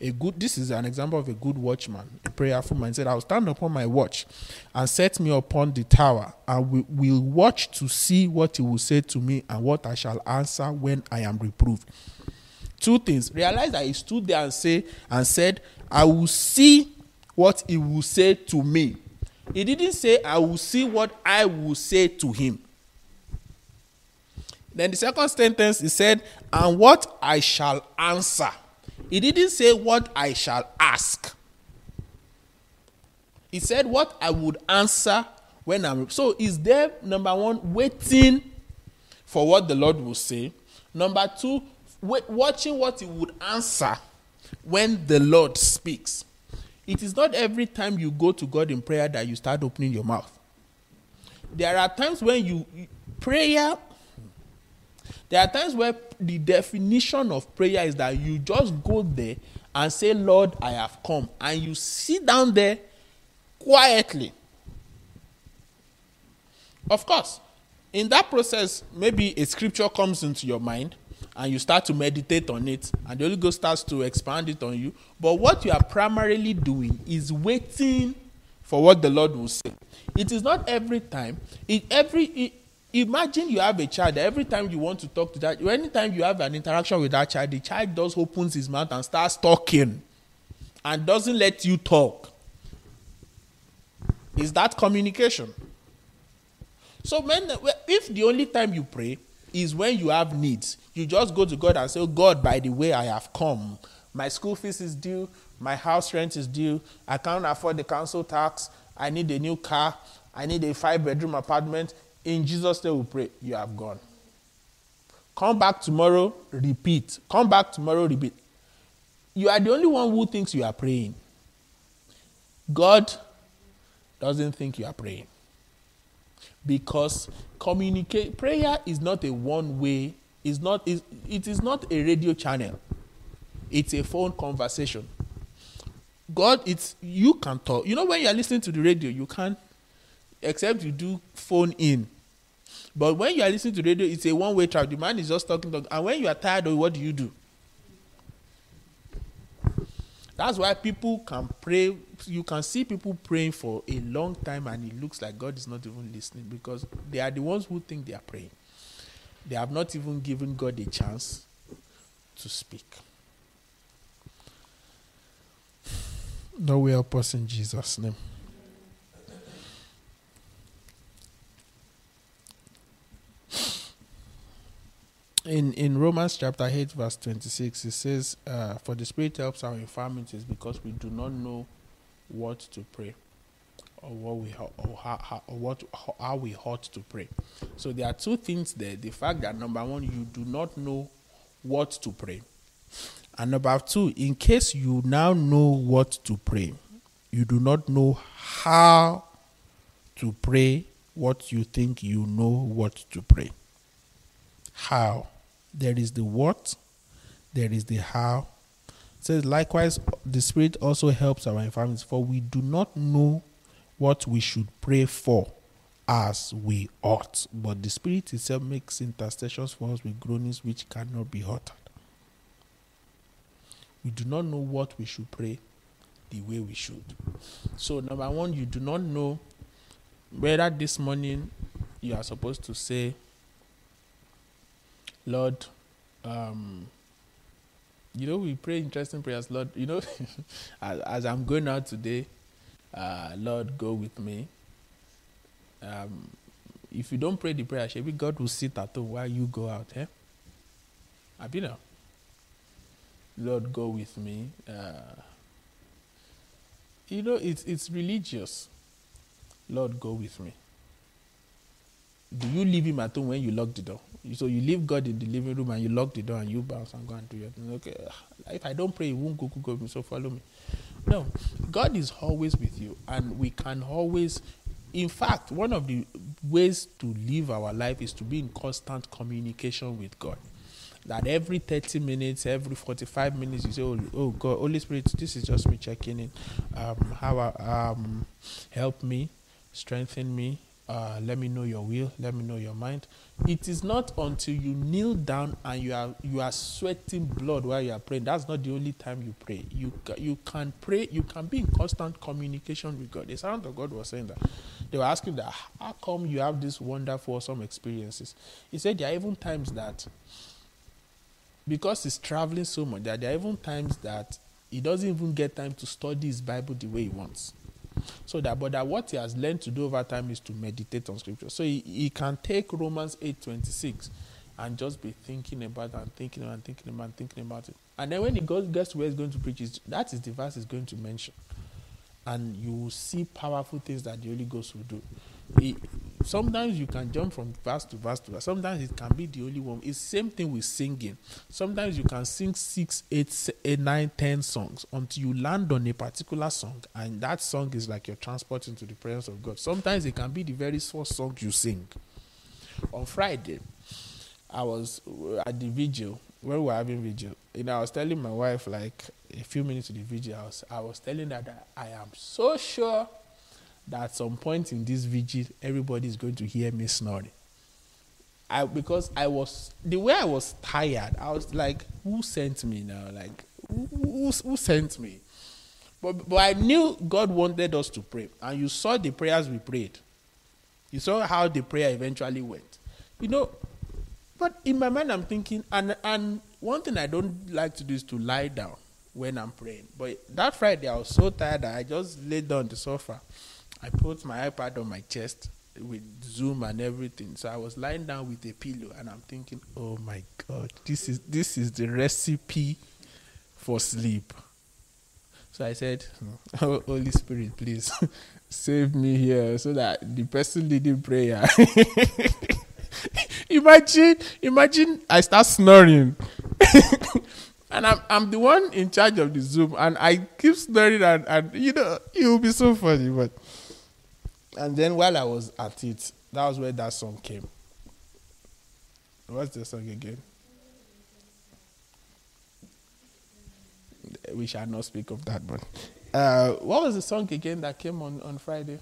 Speaker 1: a good this is an example of a good watchman, a prayerful man. said, I'll stand upon my watch and set me upon the tower, and we will watch to see what he will say to me and what I shall answer when I am reproved. Two things. Realize that he stood there and say and said, I will see what he will say to me he didn't say, I will see what I will say to him. Then the second sentence, he said, and what I shall answer. He didn't say what I shall ask. He said what I would answer when I'm. So is there, number one, waiting for what the Lord will say? Number two, watching what he would answer when the Lord speaks. It is not every time you go to God in prayer that you start opening your mouth. There are times when you prayer there are times where the definition of prayer is that you just go there and say, Lord, I have come. And you sit down there quietly. Of course, in that process, maybe a scripture comes into your mind and you start to meditate on it and the holy ghost starts to expand it on you. But what you are primarily doing is waiting for what the lord will say. It is not every time. It every it, imagine you have a child every time you want to talk to that anytime you have an interaction with that child the child does opens his mouth and starts talking and doesn't let you talk. Is that communication? So when if the only time you pray is when you have needs. You just go to God and say, oh, God, by the way, I have come. My school fees is due. My house rent is due. I can't afford the council tax. I need a new car. I need a five bedroom apartment. In Jesus' name we pray. You have gone. Come back tomorrow, repeat. Come back tomorrow, repeat. You are the only one who thinks you are praying. God doesn't think you are praying because communicate prayer is not a one way is not is it is not a radio channel. It's a phone conversation. God it's you can talk. You know when you're listening to the radio you can't except you do phone in. But when you are listening to radio it's a one way track the man is just talking, and when you are tired oh, what do you do? That's why people can pray. You can see people praying for a long time, and it looks like God is not even listening because they are the ones who think they are praying. They have not even given God a chance to speak. No way help us in Jesus' name. in in Romans chapter 8 verse 26 it says uh, for the spirit helps our infirmities because we do not know what to pray or what we or how, how or what how we ought to pray. So there are two things there. The fact that number one you do not know what to pray. And number two in case you now know what to pray you do not know how to pray what you think you know what to pray. How? There is the what, there is the how. It says, likewise, the Spirit also helps our infirmities, for we do not know what we should pray for as we ought. But the Spirit itself makes intercessions for us with groanings which cannot be uttered. We do not know what we should pray the way we should. So, number one, you do not know whether this morning you are supposed to say, Lord, um, you know, we pray interesting prayers, Lord. You know, [LAUGHS] as, as, I'm going out today, uh, Lord, go with me. Um, if you don't pray the prayer, maybe God will sit at home while you go out. Eh? Know? Lord, go with me. Uh, you know, it's it's religious. Lord, go with me. Do you leave him at home when you lock the door? So you leave God in the living room and you lock the door and you bounce and go and do your thing. Okay, if I don't pray, he won't go, go, go, so follow me. No, God is always with you, and we can always. In fact, one of the ways to live our life is to be in constant communication with God. That every 30 minutes, every 45 minutes, you say, Oh, oh God, Holy Spirit, this is just me checking in. Um, how, um, help me strengthen me, uh, let me know your will, let me know your mind. It is not until you kneel down and you are you are sweating blood while you are praying. That's not the only time you pray. You you can pray. You can be in constant communication with God. The servant of God was saying that they were asking that how come you have these wonderful some experiences? He said there are even times that because he's traveling so much that there are even times that he doesn't even get time to study his Bible the way he wants. So that, but that what he has learned to do over time is to meditate on scripture. So he, he can take Romans 8:26 and just be thinking about and thinking and thinking about and thinking about it. And then when he goes, gets where he's going to preach, that is the verse he's going to mention. And you will see powerful things that the Holy Ghost will do. He, sometimes you can jump from verse to verse to verse. Sometimes it can be the only one. It's same thing with singing. Sometimes you can sing six, eight, eight, nine, ten songs until you land on a particular song, and that song is like your transport into the presence of God. Sometimes it can be the very first song you sing. On Friday, I was at the vigil when we were having vigil. You know, I was telling my wife like a few minutes to the vigil. I was, I was telling her that I am so sure that at some point in this vigil, everybody is going to hear me snoring. I, because I was the way I was tired, I was like, "Who sent me now? Like, who, who, who sent me?" But but I knew God wanted us to pray, and you saw the prayers we prayed. You saw how the prayer eventually went. You know, but in my mind, I'm thinking, and and one thing I don't like to do is to lie down when I'm praying. But that Friday, I was so tired that I just laid down the sofa I put my iPad on my chest with Zoom and everything. So I was lying down with a pillow and I'm thinking, oh my God, this is this is the recipe for sleep. So I said, oh, [LAUGHS] Holy Spirit, please [LAUGHS] save me here so that the person leading prayer. [LAUGHS] imagine, imagine I start snoring. and I'm I'm the one in charge of the Zoom and I keep snoring and, and you know it will be so funny, but and then while I was at it, that was where that song came. What's the song again? We shall not speak of that, but uh, what was the song again that came on, on Friday?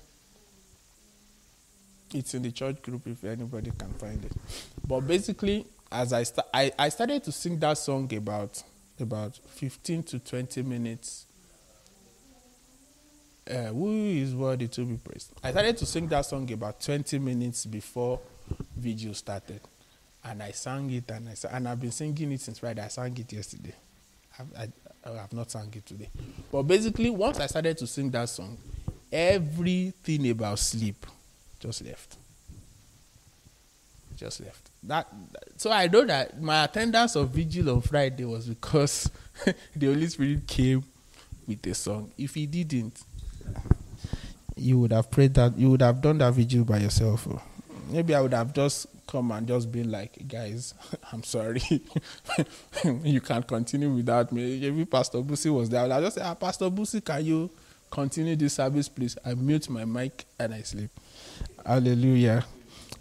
Speaker 1: It's in the church group if anybody can find it. But basically, as I, st- I, I started to sing that song about about 15 to 20 minutes uh, who is worthy to be praised. I started to sing that song about 20 minutes before video started. And I sang it and I sang, and I've been singing it since Friday. I sang it yesterday. I, I, I have not sung it today. But basically, once I started to sing that song, everything about sleep just left. Just left. That so I know that my attendance of vigil on Friday was because [LAUGHS] the Holy Spirit came with a song. If he didn't, you would have prayed that you would have done that vigil by yourself. Maybe I would have just come and just been like, guys, [LAUGHS] I'm sorry. [LAUGHS] you can't continue without me. Maybe Pastor Busi was there. I just say, ah, Pastor Busi, can you continue this service, please? I mute my mic and I sleep. Hallelujah.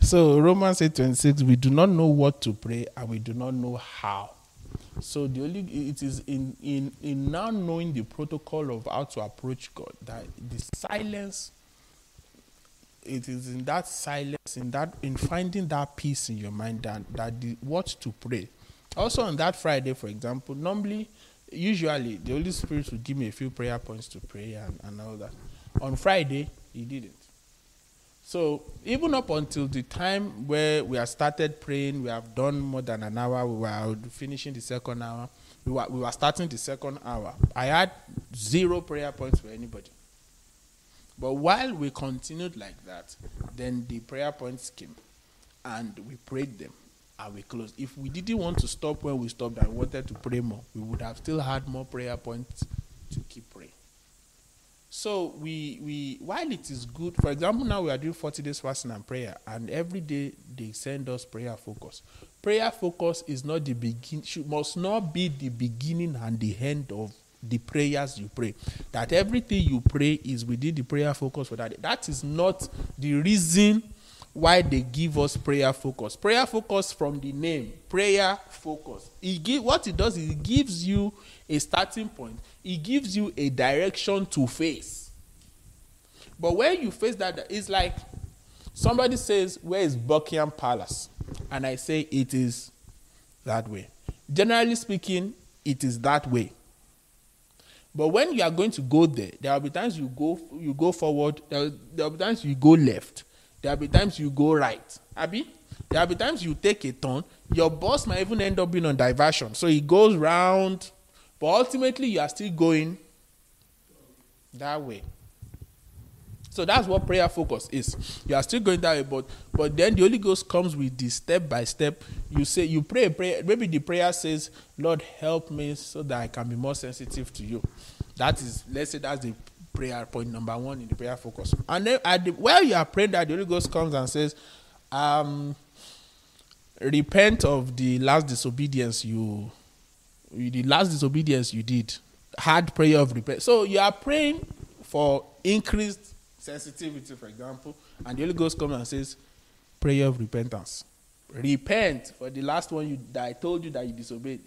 Speaker 1: So Romans 8 26, we do not know what to pray and we do not know how. So the only it is in in in now knowing the protocol of how to approach God that the silence. It is in that silence, in that in finding that peace in your mind that that the, what to pray. Also on that Friday, for example, normally, usually the Holy Spirit would give me a few prayer points to pray and, and all that. On Friday, he didn't. So even up until the time where we have started praying, we have done more than an hour. We were finishing the second hour. We were, we were starting the second hour. I had zero prayer points for anybody. But while we continued like that, then the prayer points came, and we prayed them, and we closed. If we didn't want to stop when we stopped and wanted to pray more, we would have still had more prayer points to keep praying. So we we while it is good, for example, now we are doing 40 days fasting and prayer, and every day they send us prayer focus. Prayer focus is not the begin should must not be the beginning and the end of the prayers you pray. That everything you pray is within the prayer focus for that. That is not the reason why they give us prayer focus. Prayer focus from the name, prayer focus. It give, what it does is it gives you a starting point, it gives you a direction to face. But when you face that, it's like somebody says, Where is Buckingham Palace? And I say, It is that way. Generally speaking, it is that way. But when you are going to go there, there will be times you go you go forward, there will, be times you go left, there will be times you go right. Abby? There will be times you take a turn, your boss might even end up being on diversion. So he goes round, but ultimately you are still going that way. So that's what prayer focus is. You are still going that way, but but then the Holy Ghost comes with the step by step. You say you pray a prayer. Maybe the prayer says, "Lord, help me so that I can be more sensitive to you." That is, let's say that's the prayer point number one in the prayer focus. And then at the, while you are praying, that the Holy Ghost comes and says, um, "Repent of the last disobedience you, the last disobedience you did." Hard prayer of repent. So you are praying for increased sensitivity, for example, and the Holy Ghost comes and says, prayer of repentance. Repent for the last one you, that I told you that you disobeyed.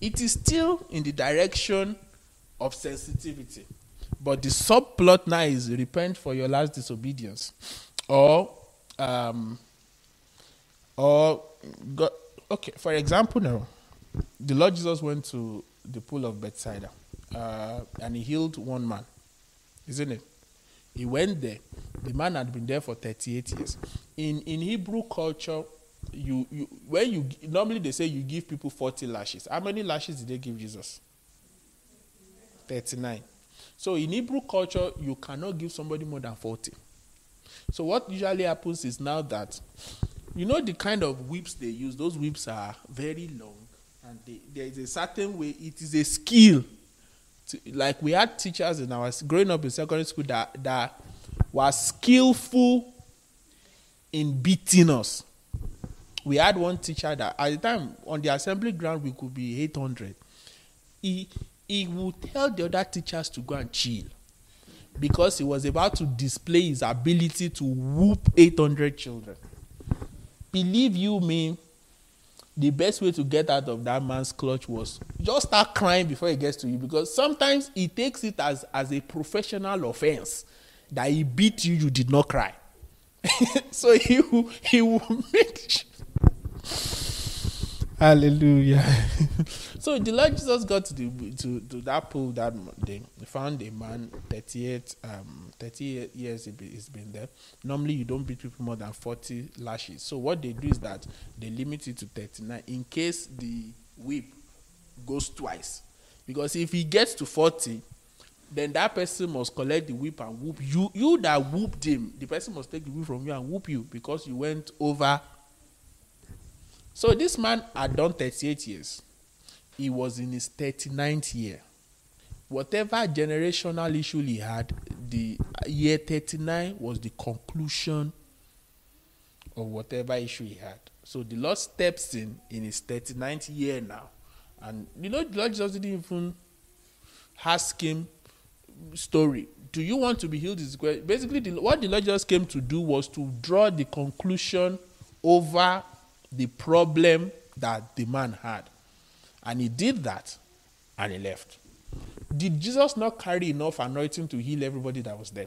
Speaker 1: It is still in the direction of sensitivity. But the subplot now is repent for your last disobedience. Or, um, or, God, okay, for example, now, the Lord Jesus went to the pool of Bethsaida uh, and he healed one man, isn't it? He went there. The man had been there for 38 years. In in Hebrew culture, you you when you normally they say you give people 40 lashes. How many lashes did they give Jesus? 39. So in Hebrew culture, you cannot give somebody more than 40. So what usually happens is now that you know the kind of whips they use, those whips are very long and they, there is a certain way, it is a skill to, like we had teachers in our growing up in secondary school that that were skillful in beating us. We had one teacher that at the time on the assembly ground we could be 800. He he would tell the other teachers to go and chill. Because he was about to display his ability to whoop 800 children. Believe you me, the best way to get out of that man's clutch was just start crying before he gets to you. Because sometimes he takes it as as a professional offense that he beat you you did not cry. [LAUGHS] So he he will make Hallelujah. [LAUGHS] so the Lord Jesus got to the to, to that pool that day. He found a man, 38, um, 38 years he's been there. Normally you don't beat people more than 40 lashes. So what they do is that they limit it to 39 in case the whip goes twice. Because if he gets to 40, then that person must collect the whip and whoop you. You that whooped him, the person must take the whip from you and whoop you because you went over so this man had done 38 years. He was in his 39th year. Whatever generational issue he had, the year 39 was the conclusion of whatever issue he had. So the Lord steps in in his 39th year now. And you know, the Lord just didn't even ask him story. Do you want to be healed? Is basically the, what the Lord just came to do was to draw the conclusion over the problem that the man had. And he did that and he left. Did Jesus not carry enough anointing to heal everybody that was there?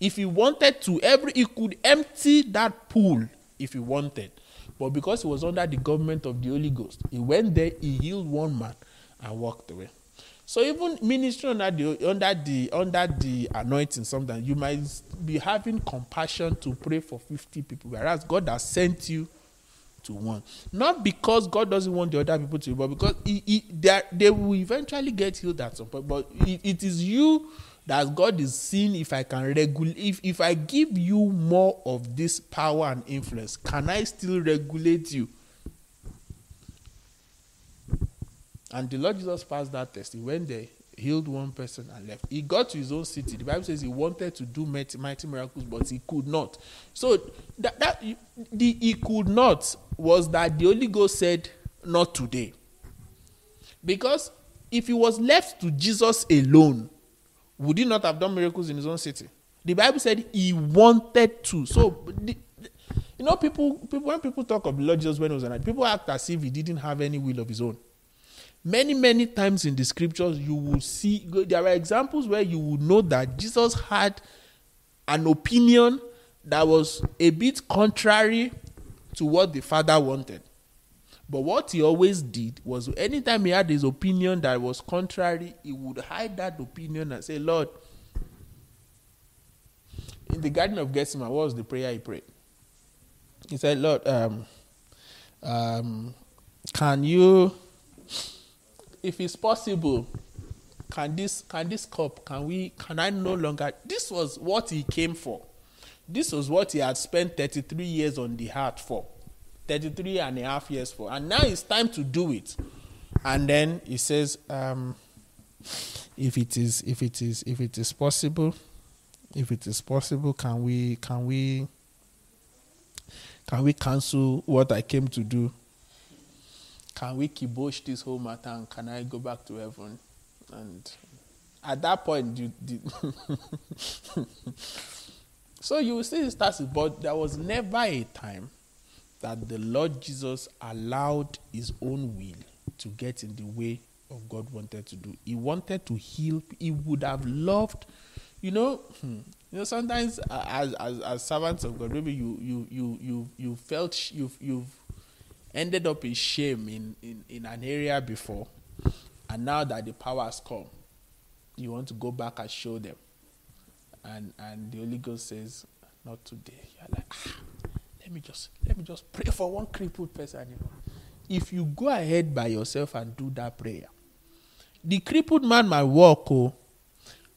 Speaker 1: If he wanted to, every he could empty that pool if he wanted. But because he was under the government of the Holy Ghost, he went there, he healed one man, and walked away. So even ministry under the under the under the anointing, sometimes you might be having compassion to pray for 50 people, whereas God has sent you to one. Not because God doesn't want the other people to, but because he, he, they, they will eventually get healed at some point. But it, it is you that God is seeing if I can regulate, if, if I give you more of this power and influence, can I still regulate you? And the Lord Jesus passed that test. He went there, healed one person, and left. He got to his own city. The Bible says he wanted to do mighty, mighty miracles, but he could not. So that, that the he could not was that the Holy Ghost said, Not today. Because if he was left to Jesus alone, would he not have done miracles in his own city? The Bible said he wanted to. So, the, you know, people, people when people talk of the Lord Jesus when he was alive, people act as if he didn't have any will of his own. Many, many times in the scriptures, you will see there are examples where you will know that Jesus had an opinion that was a bit contrary to what the father wanted. But what he always did was anytime he had his opinion that was contrary, he would hide that opinion and say, Lord, in the Garden of Gethsemane, what was the prayer he prayed? He said, Lord, um, um, can you, if it's possible, can this can this cup can we can I no longer this was what he came for. This was what he had spent 33 years on the heart for. 33 and a half years for. And now it's time to do it. And then he says, um, if it is if it is if it is possible, if it is possible, can we can we can we cancel what I came to do? Can we kibosh this whole matter and can I go back to heaven? And at that point, you [LAUGHS] did. So you see it starts, but there was never a time that the Lord Jesus allowed his own will to get in the way of God wanted to do. He wanted to heal. He would have loved, you know, hmm, you know. Sometimes as as, as servants of God, maybe you you you you you felt you've you've ended up in shame in in in an area before, and now that the power has come, you want to go back and show them. And and the Holy Ghost says, Not today. You're like, ah, let me just let me just pray for one crippled person. You know. If you go ahead by yourself and do that prayer, the crippled man might walk, oh,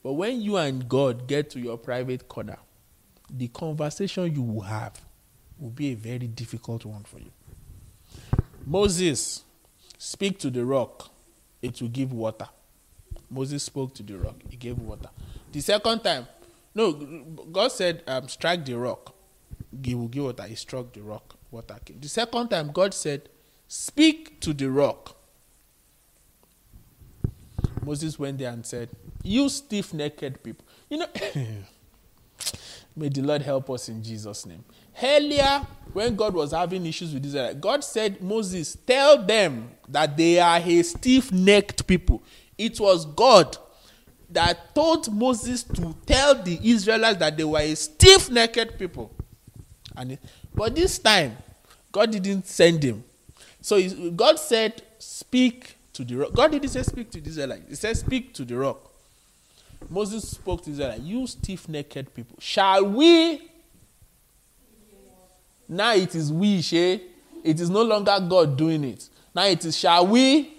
Speaker 1: but when you and God get to your private corner, the conversation you will have will be a very difficult one for you. Moses, speak to the rock it will give water. Moses spoke to the rock, it gave water. The second time, no, God said, um, strike the rock. He will give water. He struck the rock, water came. The second time, God said, speak to the rock. Moses went there and said, You stiff necked people. You know, [COUGHS] may the Lord help us in Jesus' name. Earlier, when God was having issues with Israel, God said, Moses, tell them that they are a stiff necked people. It was God that told Moses to tell the Israelites that they were a stiff necked people. And it, but this time, God didn't send him. So God said, Speak to the rock. God didn't say, Speak to the Israelites. He said, Speak to the rock. Moses spoke to Israel, You stiff necked people, shall we now it is we, she. It is no longer God doing it. Now it is shall we?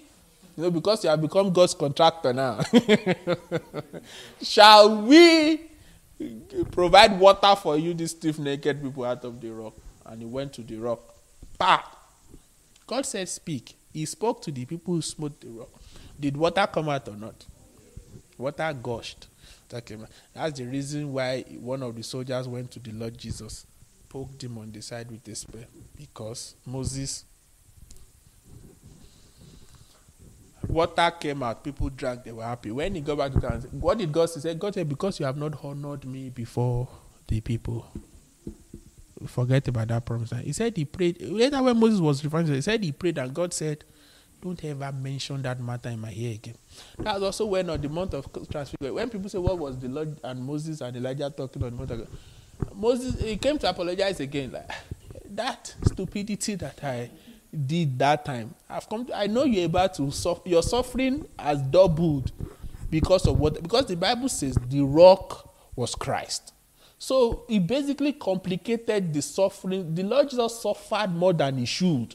Speaker 1: You know, because you have become God's contractor now. [LAUGHS] shall we provide water for you, these stiff naked people out of the rock? And he went to the rock. Bah! God said, Speak. He spoke to the people who smote the rock. Did water come out or not? Water gushed. That's the reason why one of the soldiers went to the Lord Jesus poked him on the side with a spear because Moses water came out, people drank, they were happy. When he got back to town, what did God say? He said, God said, Because you have not honored me before the people. Forget about that promise. He said he prayed. Later, when Moses was referring to it, he said he prayed, and God said, Don't ever mention that matter in my ear again. That was also when on the mount of transfiguration, when people say, What was the Lord and Moses and Elijah talking on the month of Moses he came to apologize again. Like that stupidity that I did that time. I've come. To, I know you're about to suffer. Your suffering has doubled because of what? Because the Bible says the rock was Christ. So he basically complicated the suffering. The Lord Jesus suffered more than he should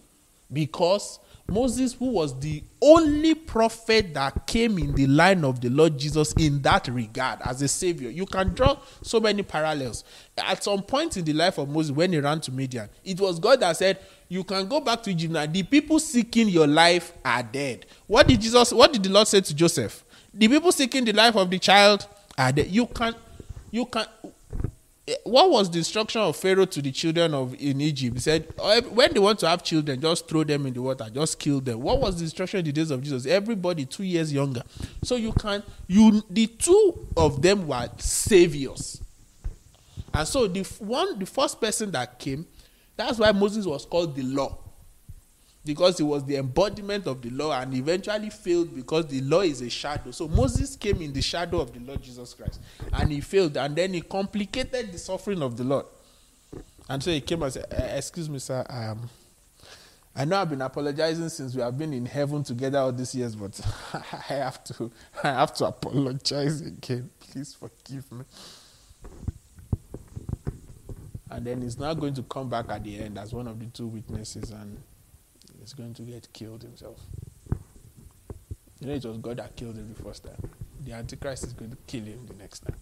Speaker 1: because Moses, who was the only prophet that came in the line of the Lord Jesus in that regard as a savior, you can draw so many parallels. At some point in the life of Moses, when he ran to Midian, it was God that said, You can go back to Egypt now. The people seeking your life are dead. What did Jesus, what did the Lord say to Joseph? The people seeking the life of the child are dead. You can, you can, what was the instruction of Pharaoh to the children of in Egypt? He said, oh, when they want to have children, just throw them in the water, just kill them. What was the instruction in the days of Jesus? Everybody two years younger. So you can you the two of them were saviors. And so the one the first person that came, that's why Moses was called the law. Because he was the embodiment of the law and eventually failed because the law is a shadow. So Moses came in the shadow of the Lord Jesus Christ and he failed and then he complicated the suffering of the Lord. And so he came and said, Excuse me, sir. Um, I know I've been apologizing since we have been in heaven together all these years, but [LAUGHS] I have to I have to apologize again. Please forgive me. And then he's now going to come back at the end as one of the two witnesses and he's going to get killed himself. You know, it was God that killed him the first time. The Antichrist is going to kill him the next time.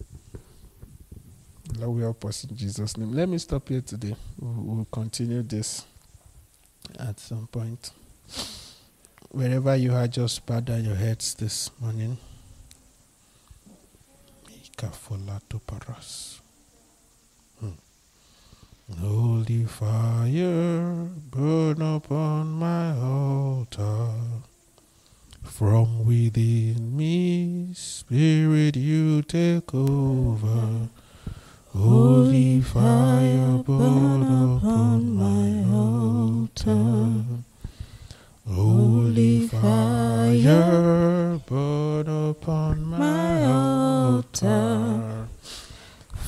Speaker 1: Lord, we help us in Jesus' name. Let me stop here today. We'll, we'll continue this at some point. Wherever you are, just bow down your heads this morning. Hmm. Holy fire, burn upon my altar. From within me, Spirit, you take over. Holy fire, burn upon my altar. Holy fire, burn upon my altar.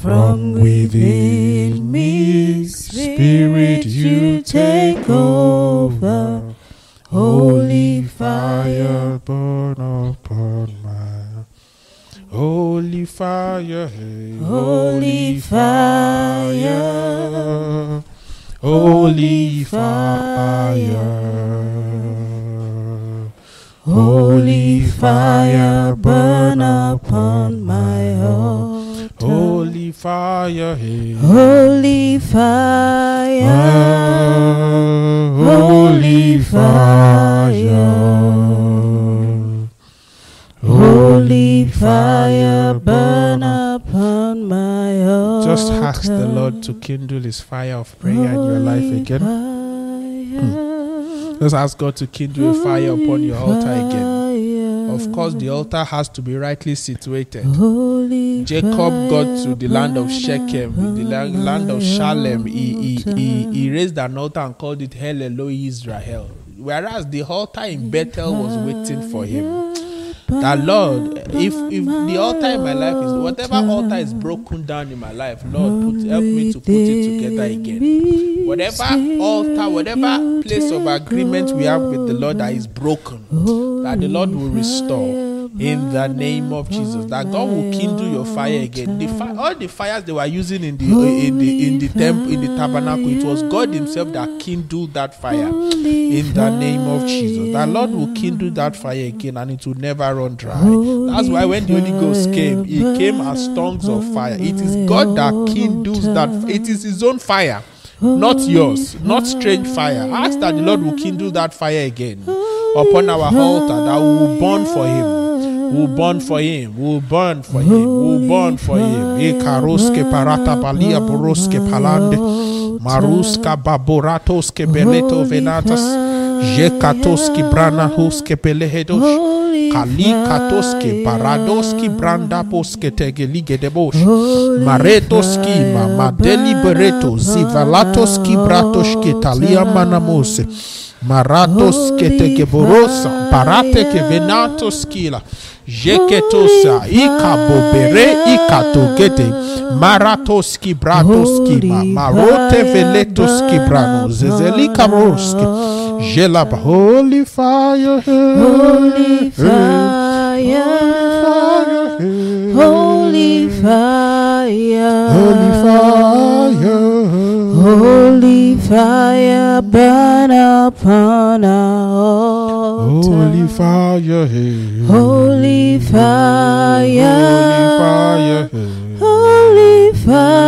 Speaker 1: From within Spirit, you take over. Holy fire, burn upon my Holy fire, hey,
Speaker 2: Holy fire,
Speaker 1: holy fire,
Speaker 2: Holy fire, burn upon my
Speaker 1: fire, hey,
Speaker 2: Holy fire,
Speaker 1: holy fire,
Speaker 2: Holy fire, burn upon my altar.
Speaker 1: Just ask the Lord to kindle His fire of prayer in your life again.
Speaker 2: fire, hmm.
Speaker 1: Just ask God to kindle a fire upon your altar again. Course, the altar has to be rightly situated.
Speaker 2: Holy
Speaker 1: Jacob got to the land of Shechem, the la- land of Shalem. He, he, he, he raised an altar and called it El Elohi Israel. Whereas the altar in Bethel was waiting for him. That Lord, if if the altar in my life is whatever altar is broken down in my life, Lord, put, help me to put it together again. Whatever altar, whatever place of agreement we have with the Lord that is broken, that the Lord will restore in the name of Jesus. That God will kindle your fire again. The fi- all the fires they were using in the in the in the temple in the tabernacle, it was God Himself that kindled that fire in the name of Jesus. That Lord will kindle that fire again and it will never run dry. That's why when the Holy Ghost came, He came as tongues of fire. It is God that kindles that. It is His own fire, not yours, not strange fire. Ask that the Lord will kindle that fire again upon our altar that we will burn for Him. We'll burn for him. We'll burn for him. We'll burn for him. Ikaroske parata balia boroske palande. Maruska baboratoske beleto venatas. Jekatoski brana huske pelehedosh. Kalikatoski baradoski branda poske tegelige debosh. Maretoski mama delibereto zivalatoski bratoski talia manamose. Maratos ke tekeborosa parate ke venatos kila jeketosa ikabobere ikatogete maratoski bratoski ma marote veletoski brano zezelika moroski jelaba. Holy fire
Speaker 2: Holy fire, holy fire,
Speaker 1: holy fire
Speaker 2: holy fire, burn upon our altar.
Speaker 1: holy fire.
Speaker 2: Holy fire,
Speaker 1: holy fire
Speaker 2: holy fire,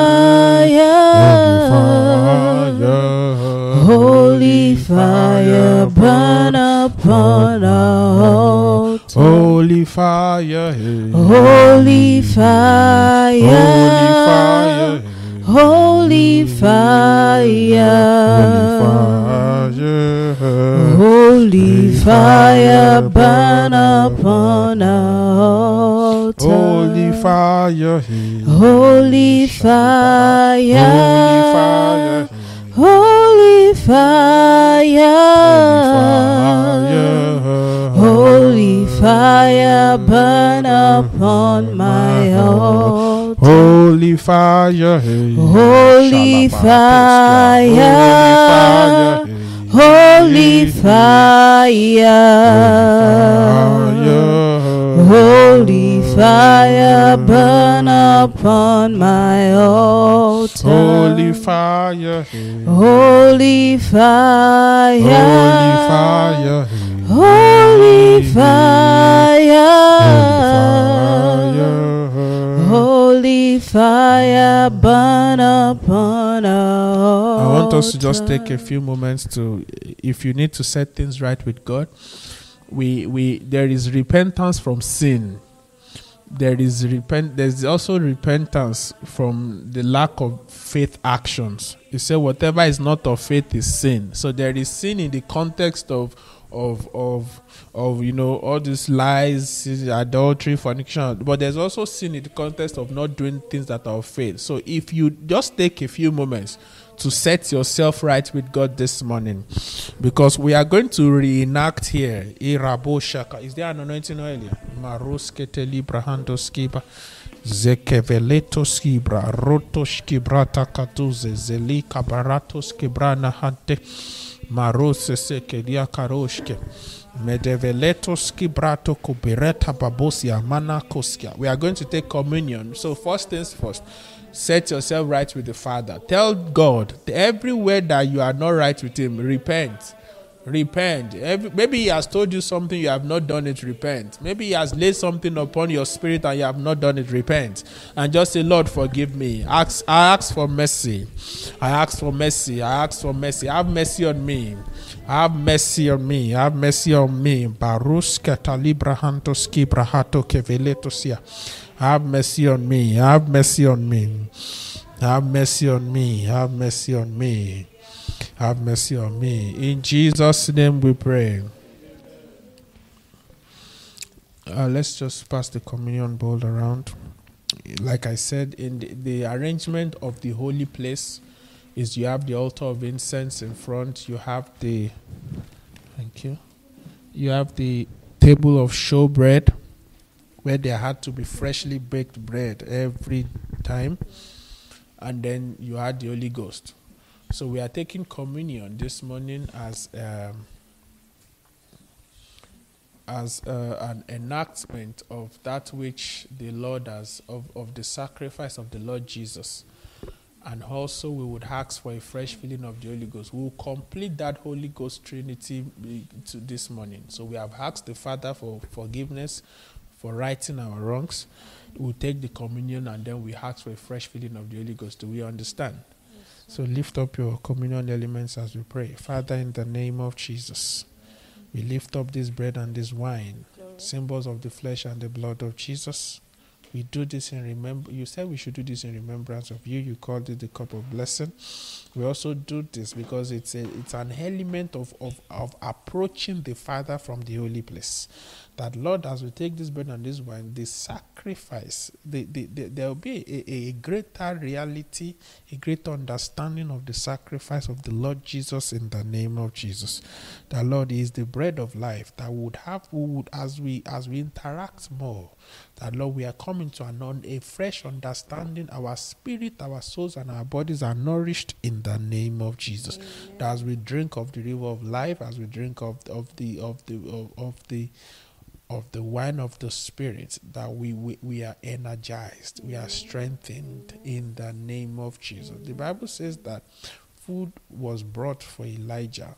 Speaker 1: holy fire
Speaker 2: holy fire, burn upon our altar.
Speaker 1: Holy fire.
Speaker 2: Holy
Speaker 1: Holy
Speaker 2: fire,
Speaker 1: Holy fire,
Speaker 2: holy fire, holy fire burn upon our altar.
Speaker 1: Holy fire,
Speaker 2: holy fire,
Speaker 1: holy fire,
Speaker 2: holy fire burn upon my altar.
Speaker 1: Holy fire, hey.
Speaker 2: Holy fire. Holy fire. Holy fire burn upon my altar.
Speaker 1: Holy fire.
Speaker 2: Holy fire.
Speaker 1: Holy fire.
Speaker 2: Holy fire.
Speaker 1: Holy fire.
Speaker 2: Burn upon our
Speaker 1: I want us to just take a few moments to, if you need to set things right with God, we we there is repentance from sin. There is repent. There's also repentance from the lack of faith actions. You say whatever is not of faith is sin. So there is sin in the context of of of of you know all these lies, adultery, fornication. But there's also sin in the context of not doing things that are of faith. So if you just take a few moments to set yourself right with God this morning, because we are going to reenact here. Irabo shaka. Is there an anointing oil here? Maroskete libra handoskiba. Zekeveleto skibra roto skibrata katuze zeli kabarato skibrana hante marose sekelia karoshke We are going to take communion. So first things first, set yourself right with the Father. Tell God everywhere that you are not right with Him, repent. Repent. Every, maybe He has told you something you have not done it, repent. Maybe He has laid something upon your spirit and you have not done it, repent. And just say, Lord, forgive me. Ask, I ask for mercy. I ask for mercy. I ask for mercy. Have mercy on me. Have mercy on me. Have mercy on me. Barus katalibra hantoski brahato keveletosia. Have mercy on me. Have mercy on me. Have mercy on me. Have mercy on me. Have mercy on me. In Jesus' name we pray. Uh, let's just pass the communion bowl around. Like I said, in the, the arrangement of the holy place, is you have the altar of incense in front. You have the, thank you. You have the table of showbread, where there had to be freshly baked bread every time, and then you had the Holy Ghost. So we are taking communion this morning as um, as uh, an enactment of that which the Lord has of, of the sacrifice of the Lord Jesus. And also we would ask for a fresh filling of the Holy Ghost. We will complete that Holy Ghost Trinity to this morning. So we have asked the Father for forgiveness, for righting our wrongs. We'll take the communion and then we ask for a fresh filling of the Holy Ghost. Do we understand? So lift up your communion elements as we pray. Father, in the name of Jesus, we lift up this bread and this wine, symbols of the flesh and the blood of Jesus. We do this in remember. You said we should do this in remembrance of you. You called it the cup of blessing. We also do this because it's a, it's an element of, of, of approaching the Father from the holy place. That Lord, as we take this bread and this wine, the sacrifice, the, the, the, there will be a, a greater reality, a greater understanding of the sacrifice of the Lord Jesus in the name of Jesus. That Lord is the bread of life that would have, would as we as we interact more, that Lord, we are coming to an, a fresh understanding. Our spirit, our souls, and our bodies are nourished in the name of Jesus. That as we drink of the river of life, as we drink of, of the of the of, of the of the wine of the spirit that we, we we are energized we are strengthened in the name of jesus. The bible says that food was brought for elijah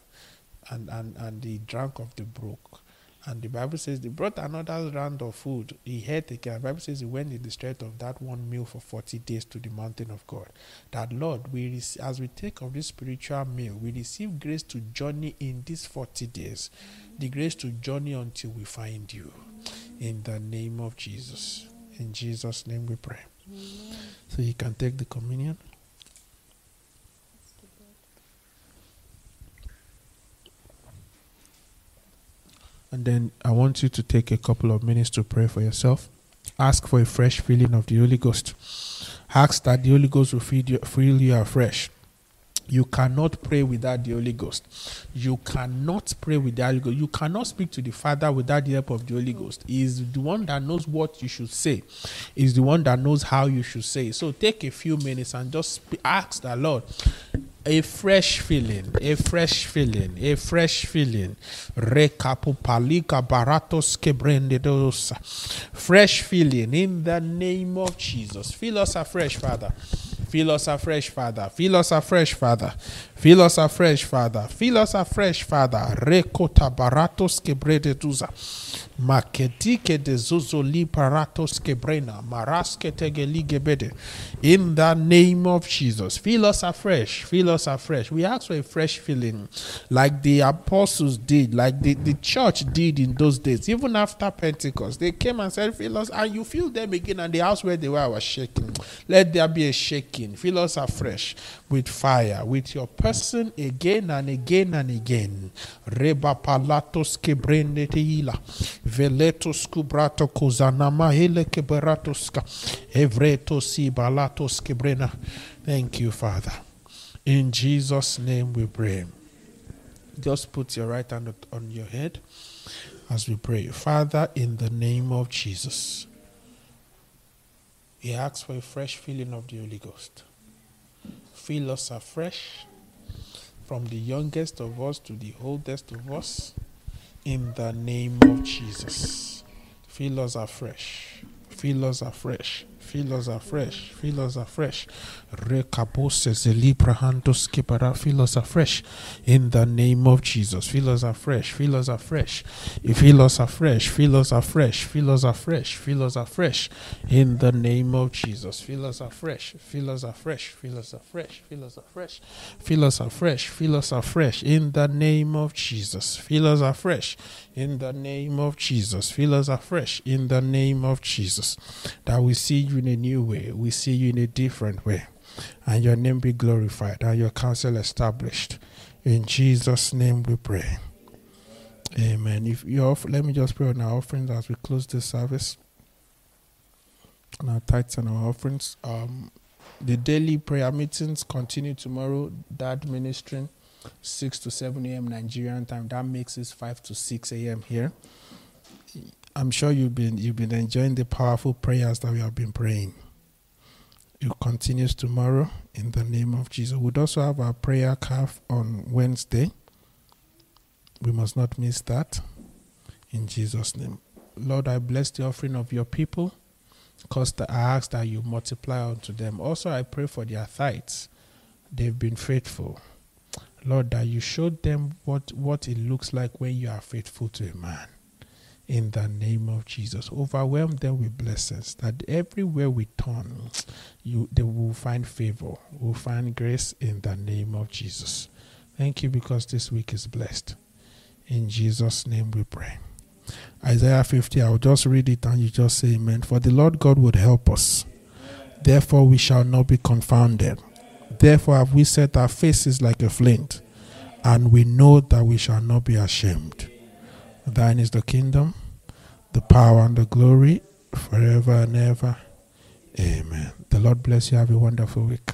Speaker 1: and and and he drank of the brook and the bible says they brought another round of food he had again the bible says he went in the strength of that one meal for 40 days to the mountain of god that lord we as we take of this spiritual meal we receive grace to journey in these 40 days the grace to journey until we find you. In the name of Jesus. In Jesus' name we pray. So you can take the communion. And then I want you to take a couple of minutes to pray for yourself. Ask for a fresh filling of the Holy Ghost. Ask that the Holy Ghost will feed you, fill you afresh. You cannot pray without the Holy Ghost. You cannot pray without the Holy Ghost. You cannot speak to the Father without the help of the Holy Ghost. He is the one that knows what you should say. He is the one that knows how you should say. So take a few minutes and just ask the Lord a fresh feeling, a fresh feeling, a fresh feeling. Recapupalika baratos. Fresh feeling in the name of Jesus. Fill us afresh, Father. Feel us afresh, Father. Feel us afresh, Father. Feel us afresh, Father. Fill us afresh, Father. Rekota baratos kebrededuza. Maketike de zuzoli paratos kebrena. Maraske tegeligebede. In the name of Jesus. Fill us afresh. Fill us afresh. We ask for a fresh feeling like the apostles did, like the, the church did in those days. Even after Pentecost, they came and said, Fill us, and you feel them again, and the house where they were was shaking. Let there be a shaking. Fill us afresh with fire, with your person again and again and again. Reba palatos kebrende teila. Veletos kubrato kozanama hele keberatoska. Evreto si balatos kebrena. Thank you, Father. In Jesus' name we pray. Just put your right hand on your head as we pray. Father, in the name of Jesus, we ask for a fresh filling of the Holy Ghost. Fill us afresh from the youngest of us to the oldest of us in the name of Jesus. Fill us afresh. Fill us afresh. Fill us afresh. Fill us afresh. Rekabose zelibrahantos kipara. Fill us afresh. In the name of Jesus. Fill us afresh. Fill us afresh. Fill us afresh. Fill us afresh. Fill us afresh. Fill us afresh. In the name of Jesus. Fill us afresh. Fill us afresh. Fill us afresh. Fill us afresh. Fill us afresh. Fill us afresh. In the name of Jesus. Fill us afresh. In the name of Jesus. Fill us afresh. In the name of Jesus. That we see you in a new way. We see you in a different way. And your name be glorified and your counsel established. In Jesus' name we pray. Amen. If you let me just pray on our offerings as we close this service. On our tithes and our offerings. Um, the daily prayer meetings continue tomorrow. That ministering 6 to 7 a.m. Nigerian time. That makes it 5 to 6 a.m. here. I'm sure you've been you've been enjoying the powerful prayers that we have been praying. It continues tomorrow in the name of Jesus. We'd also have our prayer calf on Wednesday. We must not miss that. In Jesus' name. Lord, I bless the offering of your people. Because I ask that you multiply unto them. Also, I pray for their tithes. They've been faithful. Lord, that you showed them what, what it looks like when you are faithful to a man in the name of Jesus. Overwhelm them with blessings that everywhere we turn, you they will find favor, will find grace in the name of Jesus. Thank you because this week is blessed. In Jesus' name we pray. Isaiah 50, I'll just read it and you just say amen. For the Lord God would help us. Therefore we shall not be confounded. Therefore have we set our faces like a flint, and we know that we shall not be ashamed. Thine is the kingdom, the power, and the glory forever and ever. Amen. The Lord bless you. Have a wonderful week.